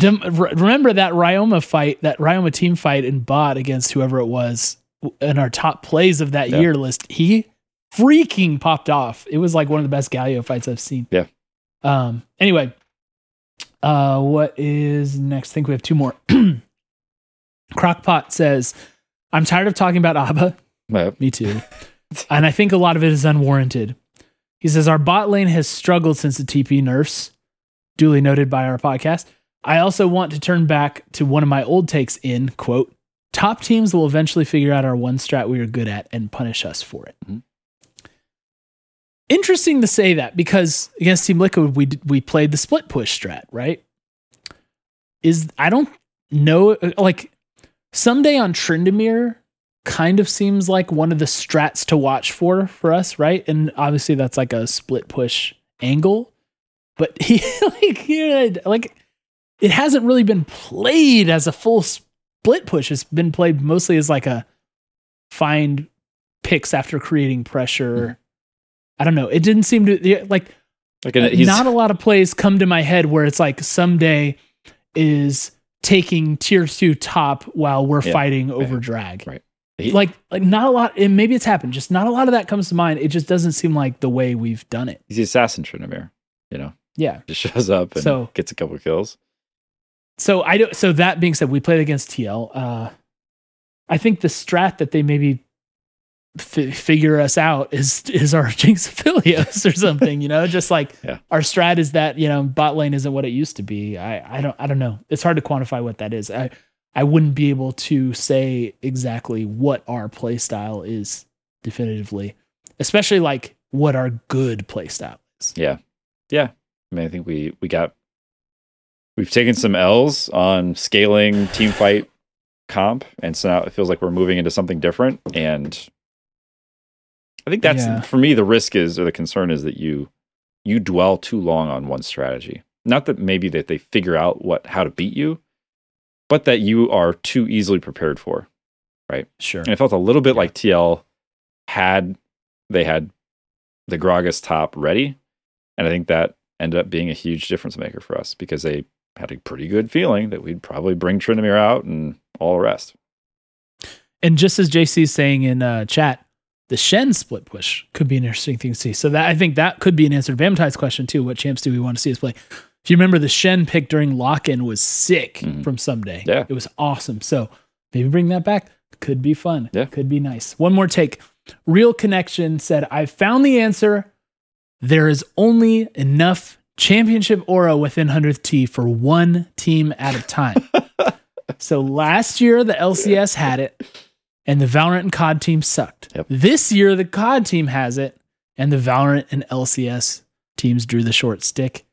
remember that Ryoma fight, that Ryoma team fight in bot against whoever it was in our top plays of that Yeah. year list. He freaking popped off. It was like one of the best Galio fights I've seen. Yeah. Um. Anyway, uh, what is next? I think we have two more. *clears throat* Crockpot says, "I'm tired of talking about ABBA. Uh, Me too. and I think a lot of it is unwarranted. He says our bot lane has struggled since the TP nerfs, duly noted by our podcast. I also want to turn back to one of my old takes in quote, top teams will eventually figure out our one strat we are good at and punish us for it. Mhm. Interesting to say that because against Team Liquid we we played the split push strat, right? Is I don't know like Ssumday on Tryndamere kind of seems like one of the strats to watch for for us, right? And obviously that's like a split push angle, but *laughs* he like yeah, like it hasn't really been played as a full split push. It's been played mostly as like a find picks after creating pressure. Hmm. I don't know. It didn't seem to like like an, not a lot of plays come to my head where it's like Ssumday is taking tier two top while we're Yeah. fighting over drag. Right. He- like like not a lot and maybe it's happened just not a lot of that comes to mind it just doesn't seem like the way we've done it he's the assassin Tryndamere. You know, yeah just shows up and So- gets a couple kills. So i don't so that being said we played against tl uh i think the strat that they maybe f- figure us out is is our *laughs* jinx affiliates or something you know just like *laughs* Yeah. our strat is that you know bot lane isn't what it used to be i i don't i don't know it's hard to quantify what that is i i wouldn't be able to say exactly what our play style is definitively especially like what our good play style is Yeah. Yeah. I mean, I think we we got we've taken some L's on scaling team fight comp, and so now it feels like we're moving into something different. And I think that's Yeah. for me the risk is or the concern is that you you dwell too long on one strategy. Not that maybe that they figure out what how to beat you, but that you are too easily prepared for. Right. Sure And it felt a little bit like TL had they had the Gragas top ready. And I think that ended up being a huge difference maker for us because they had a pretty good feeling that we'd probably bring Tryndamere out and all the rest. And just as JC is saying in uh, chat, the Shen split push could be an interesting thing to see. So that I think that could be an answer to Vamtide's question too. What champs do we want to see us play? If you remember, the Shen pick during lock-in was sick Mhm. from Ssumday. Yeah. it was awesome. So maybe bring that back. Could be fun. Yeah. could be nice. One more take. Real Connection said, "I found the answer. There is only enough championship aura within 100th T for one team at a time." *laughs* so last year the LCS had it and the Valorant and COD team sucked. Yep. This year, the COD team has it, and the Valorant and LCS teams drew the short stick.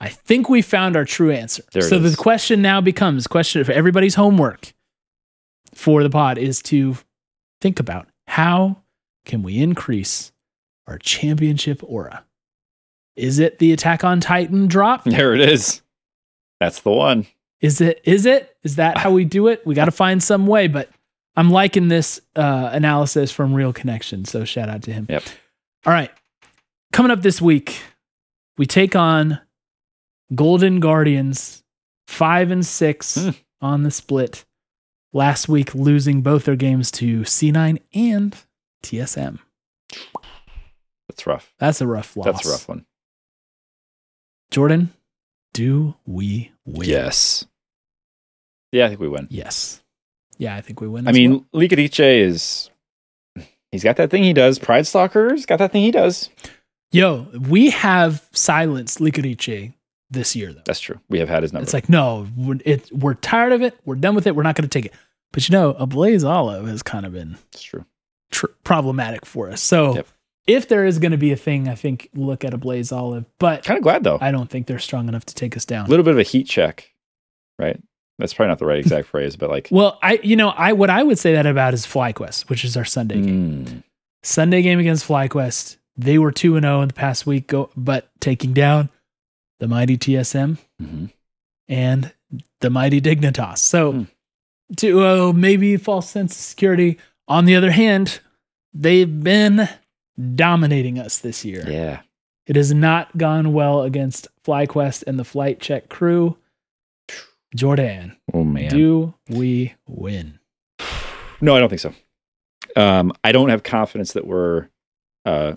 I think we found our true answer. There so the question now becomes question for everybody's homework for the pod is to think about how can we increase our championship aura? Is it the Attack on Titan drop? There it is. That's the one. Is it? Is it? Is that how we do it? We got to find some way. But I'm liking this uh, analysis from Real Connection. So shout out to him. Yep. All right. Coming up this week, we take on Golden Guardians, five and six Hmm. on the split. Last week, losing both their games to C9 and TSM. That's rough. That's a rough loss. That's a rough one. Jordan, do we win? Yes. Yeah, I think we win. Yes. Yeah, I think we win. I mean, well. Is he's got that thing he does. Pridestalker's got that thing he does. Yo, we have silenced Licorice this year, though. That's true. We have had his number. It's like, no, we're, it, we're tired of it. We're done with it. We're not going to take it. But you know, Ablazeolive has kind of been it's true. tr- problematic for us. So Yep. If there is going to be a thing, I think look at Ablazeolive. But Kind of glad though. I don't think they're strong enough to take us down. A little bit of a heat check, right? That's probably not the right exact *laughs* phrase, but like Well, I, you know, I what I would say that about is FlyQuest, which is our Sunday game. mm, Sunday game against FlyQuest. They were two and zero in the past week, go, but taking down the mighty TSM mhm. and the mighty Dignitas. So, Hmm. to uh, maybe false sense of security. On the other hand, they've been dominating us this year. yeah. It has not gone well against FlyQuest and the Flight Check crew. Jordan, Oh man. do we win? No, I don't think so. Um, I don't have confidence that we're uh,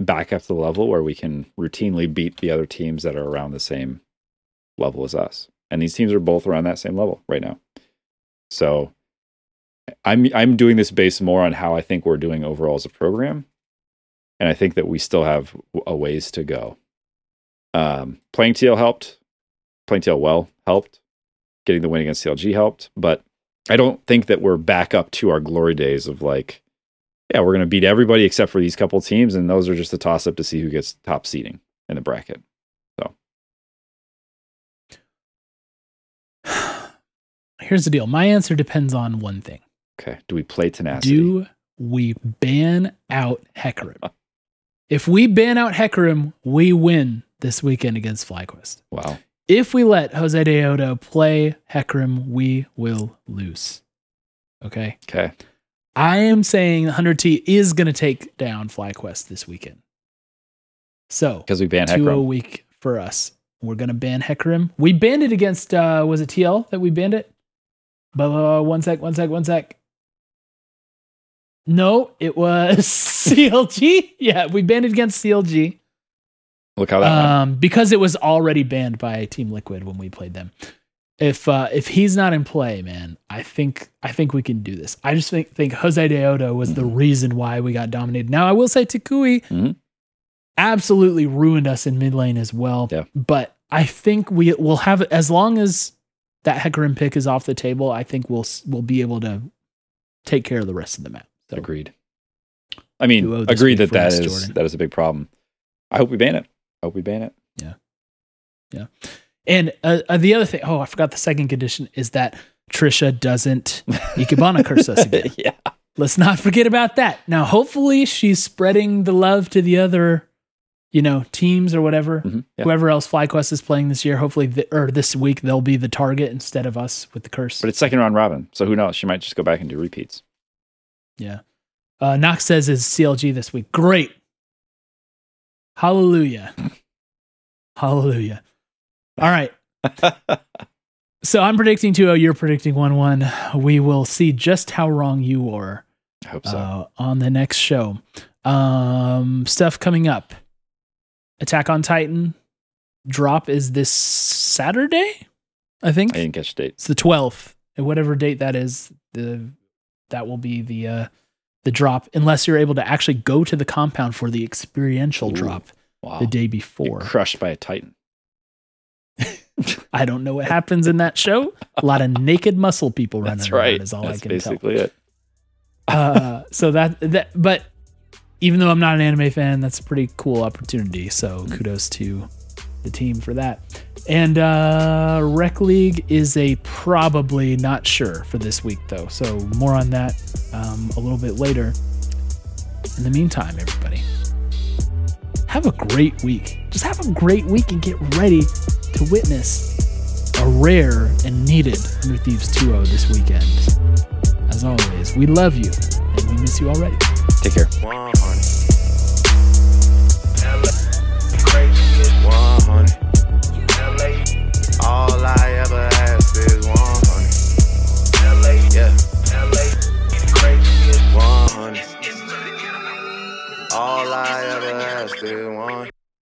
back up to the level where we can routinely beat the other teams that are around the same level as us. And these teams are both around that same level right now. So I'm I'm doing this based more on how I think we're doing overall as a program. And I think that we still have a ways to go. Um, playing TL helped. Playing TL well helped. Getting the win against CLG helped. But I don't think that we're back up to our glory days of like, yeah, we're going to beat everybody except for these couple teams, and those are just a toss up to see who gets top seeding in the bracket. So *sighs* here's the deal. My answer depends on one thing. Okay, do we play tenacity? Do we ban out Hecarim? *laughs* if we ban out Hecarim, we win this weekend against FlyQuest. wow, If we let Josedeodo play Hecarim, we will lose. Okay. okay, I am saying 100T is going to take down FlyQuest this weekend. So, because we ban 2 a week for us. We're going to ban Hecarim. We banned it against, uh, was it TL that we banned it? But uh, one sec, one sec, one sec. No, it was *laughs* CLG. Yeah, we banned it against CLG Look how that went. um, because it was already banned by Team Liquid when we played them. If uh, if he's not in play, man, I think I think we can do this. I just think think Josedeodo was the reason why we got dominated. Now I will say toucouille Mhm. absolutely ruined us in mid lane as well. Yeah. But I think we will have as long as that Hecarim pick is off the table. I think we'll we'll be able to take care of the rest of the map. So Agreed. I mean, agreed that that us, is Jordan. that is a big problem. I hope we ban it. I hope we ban it. Yeah, yeah. And uh, uh, the other thing, oh, I forgot the second condition is that Trisha doesn't Ikebana curse us again. *laughs* yeah. Let's not forget about that. Now, hopefully, she's spreading the love to the other, you know, teams or whatever. Mhm. Yeah. Whoever else FlyQuest is playing this year, hopefully, th- or this week, they'll be the target instead of us with the curse. But it's second round robin, so who knows? She might just go back and do repeats. Yeah. Uh, Knox says is CLG this week. Great. Hallelujah. *laughs* Hallelujah. All right. *laughs* So I'm predicting 2 0. You're predicting 1 1. We will see just how wrong you are I hope so. uh, on the next show. Um, stuff coming up. Attack on Titan drop is this Saturday, I think. I didn't catch the date. It's the 12th. And whatever date that is, the that will be the uh, the drop unless you're able to actually go to the compound for the experiential Ooh, drop Wow. the day before. crushed by a titan. *laughs* I don't know what happens in that show. A lot of *laughs* naked muscle people running That's around right. is all That's I can tell. basically it. uh, *laughs* so that that but even though I'm not an anime fan, that's a pretty cool opportunity. So kudos to the team for that. And uh Rec League is a probably not sure for this week though. So more on that um, a little bit later. In the meantime, everybody, have a great week. Just have a great week and get ready to witness a rare and needed New Thieves 2.0 this weekend. As always, we love you and we miss you already. Take care. 100. All I ever ask is 100. Yeah. 100. All I ever ask is 100.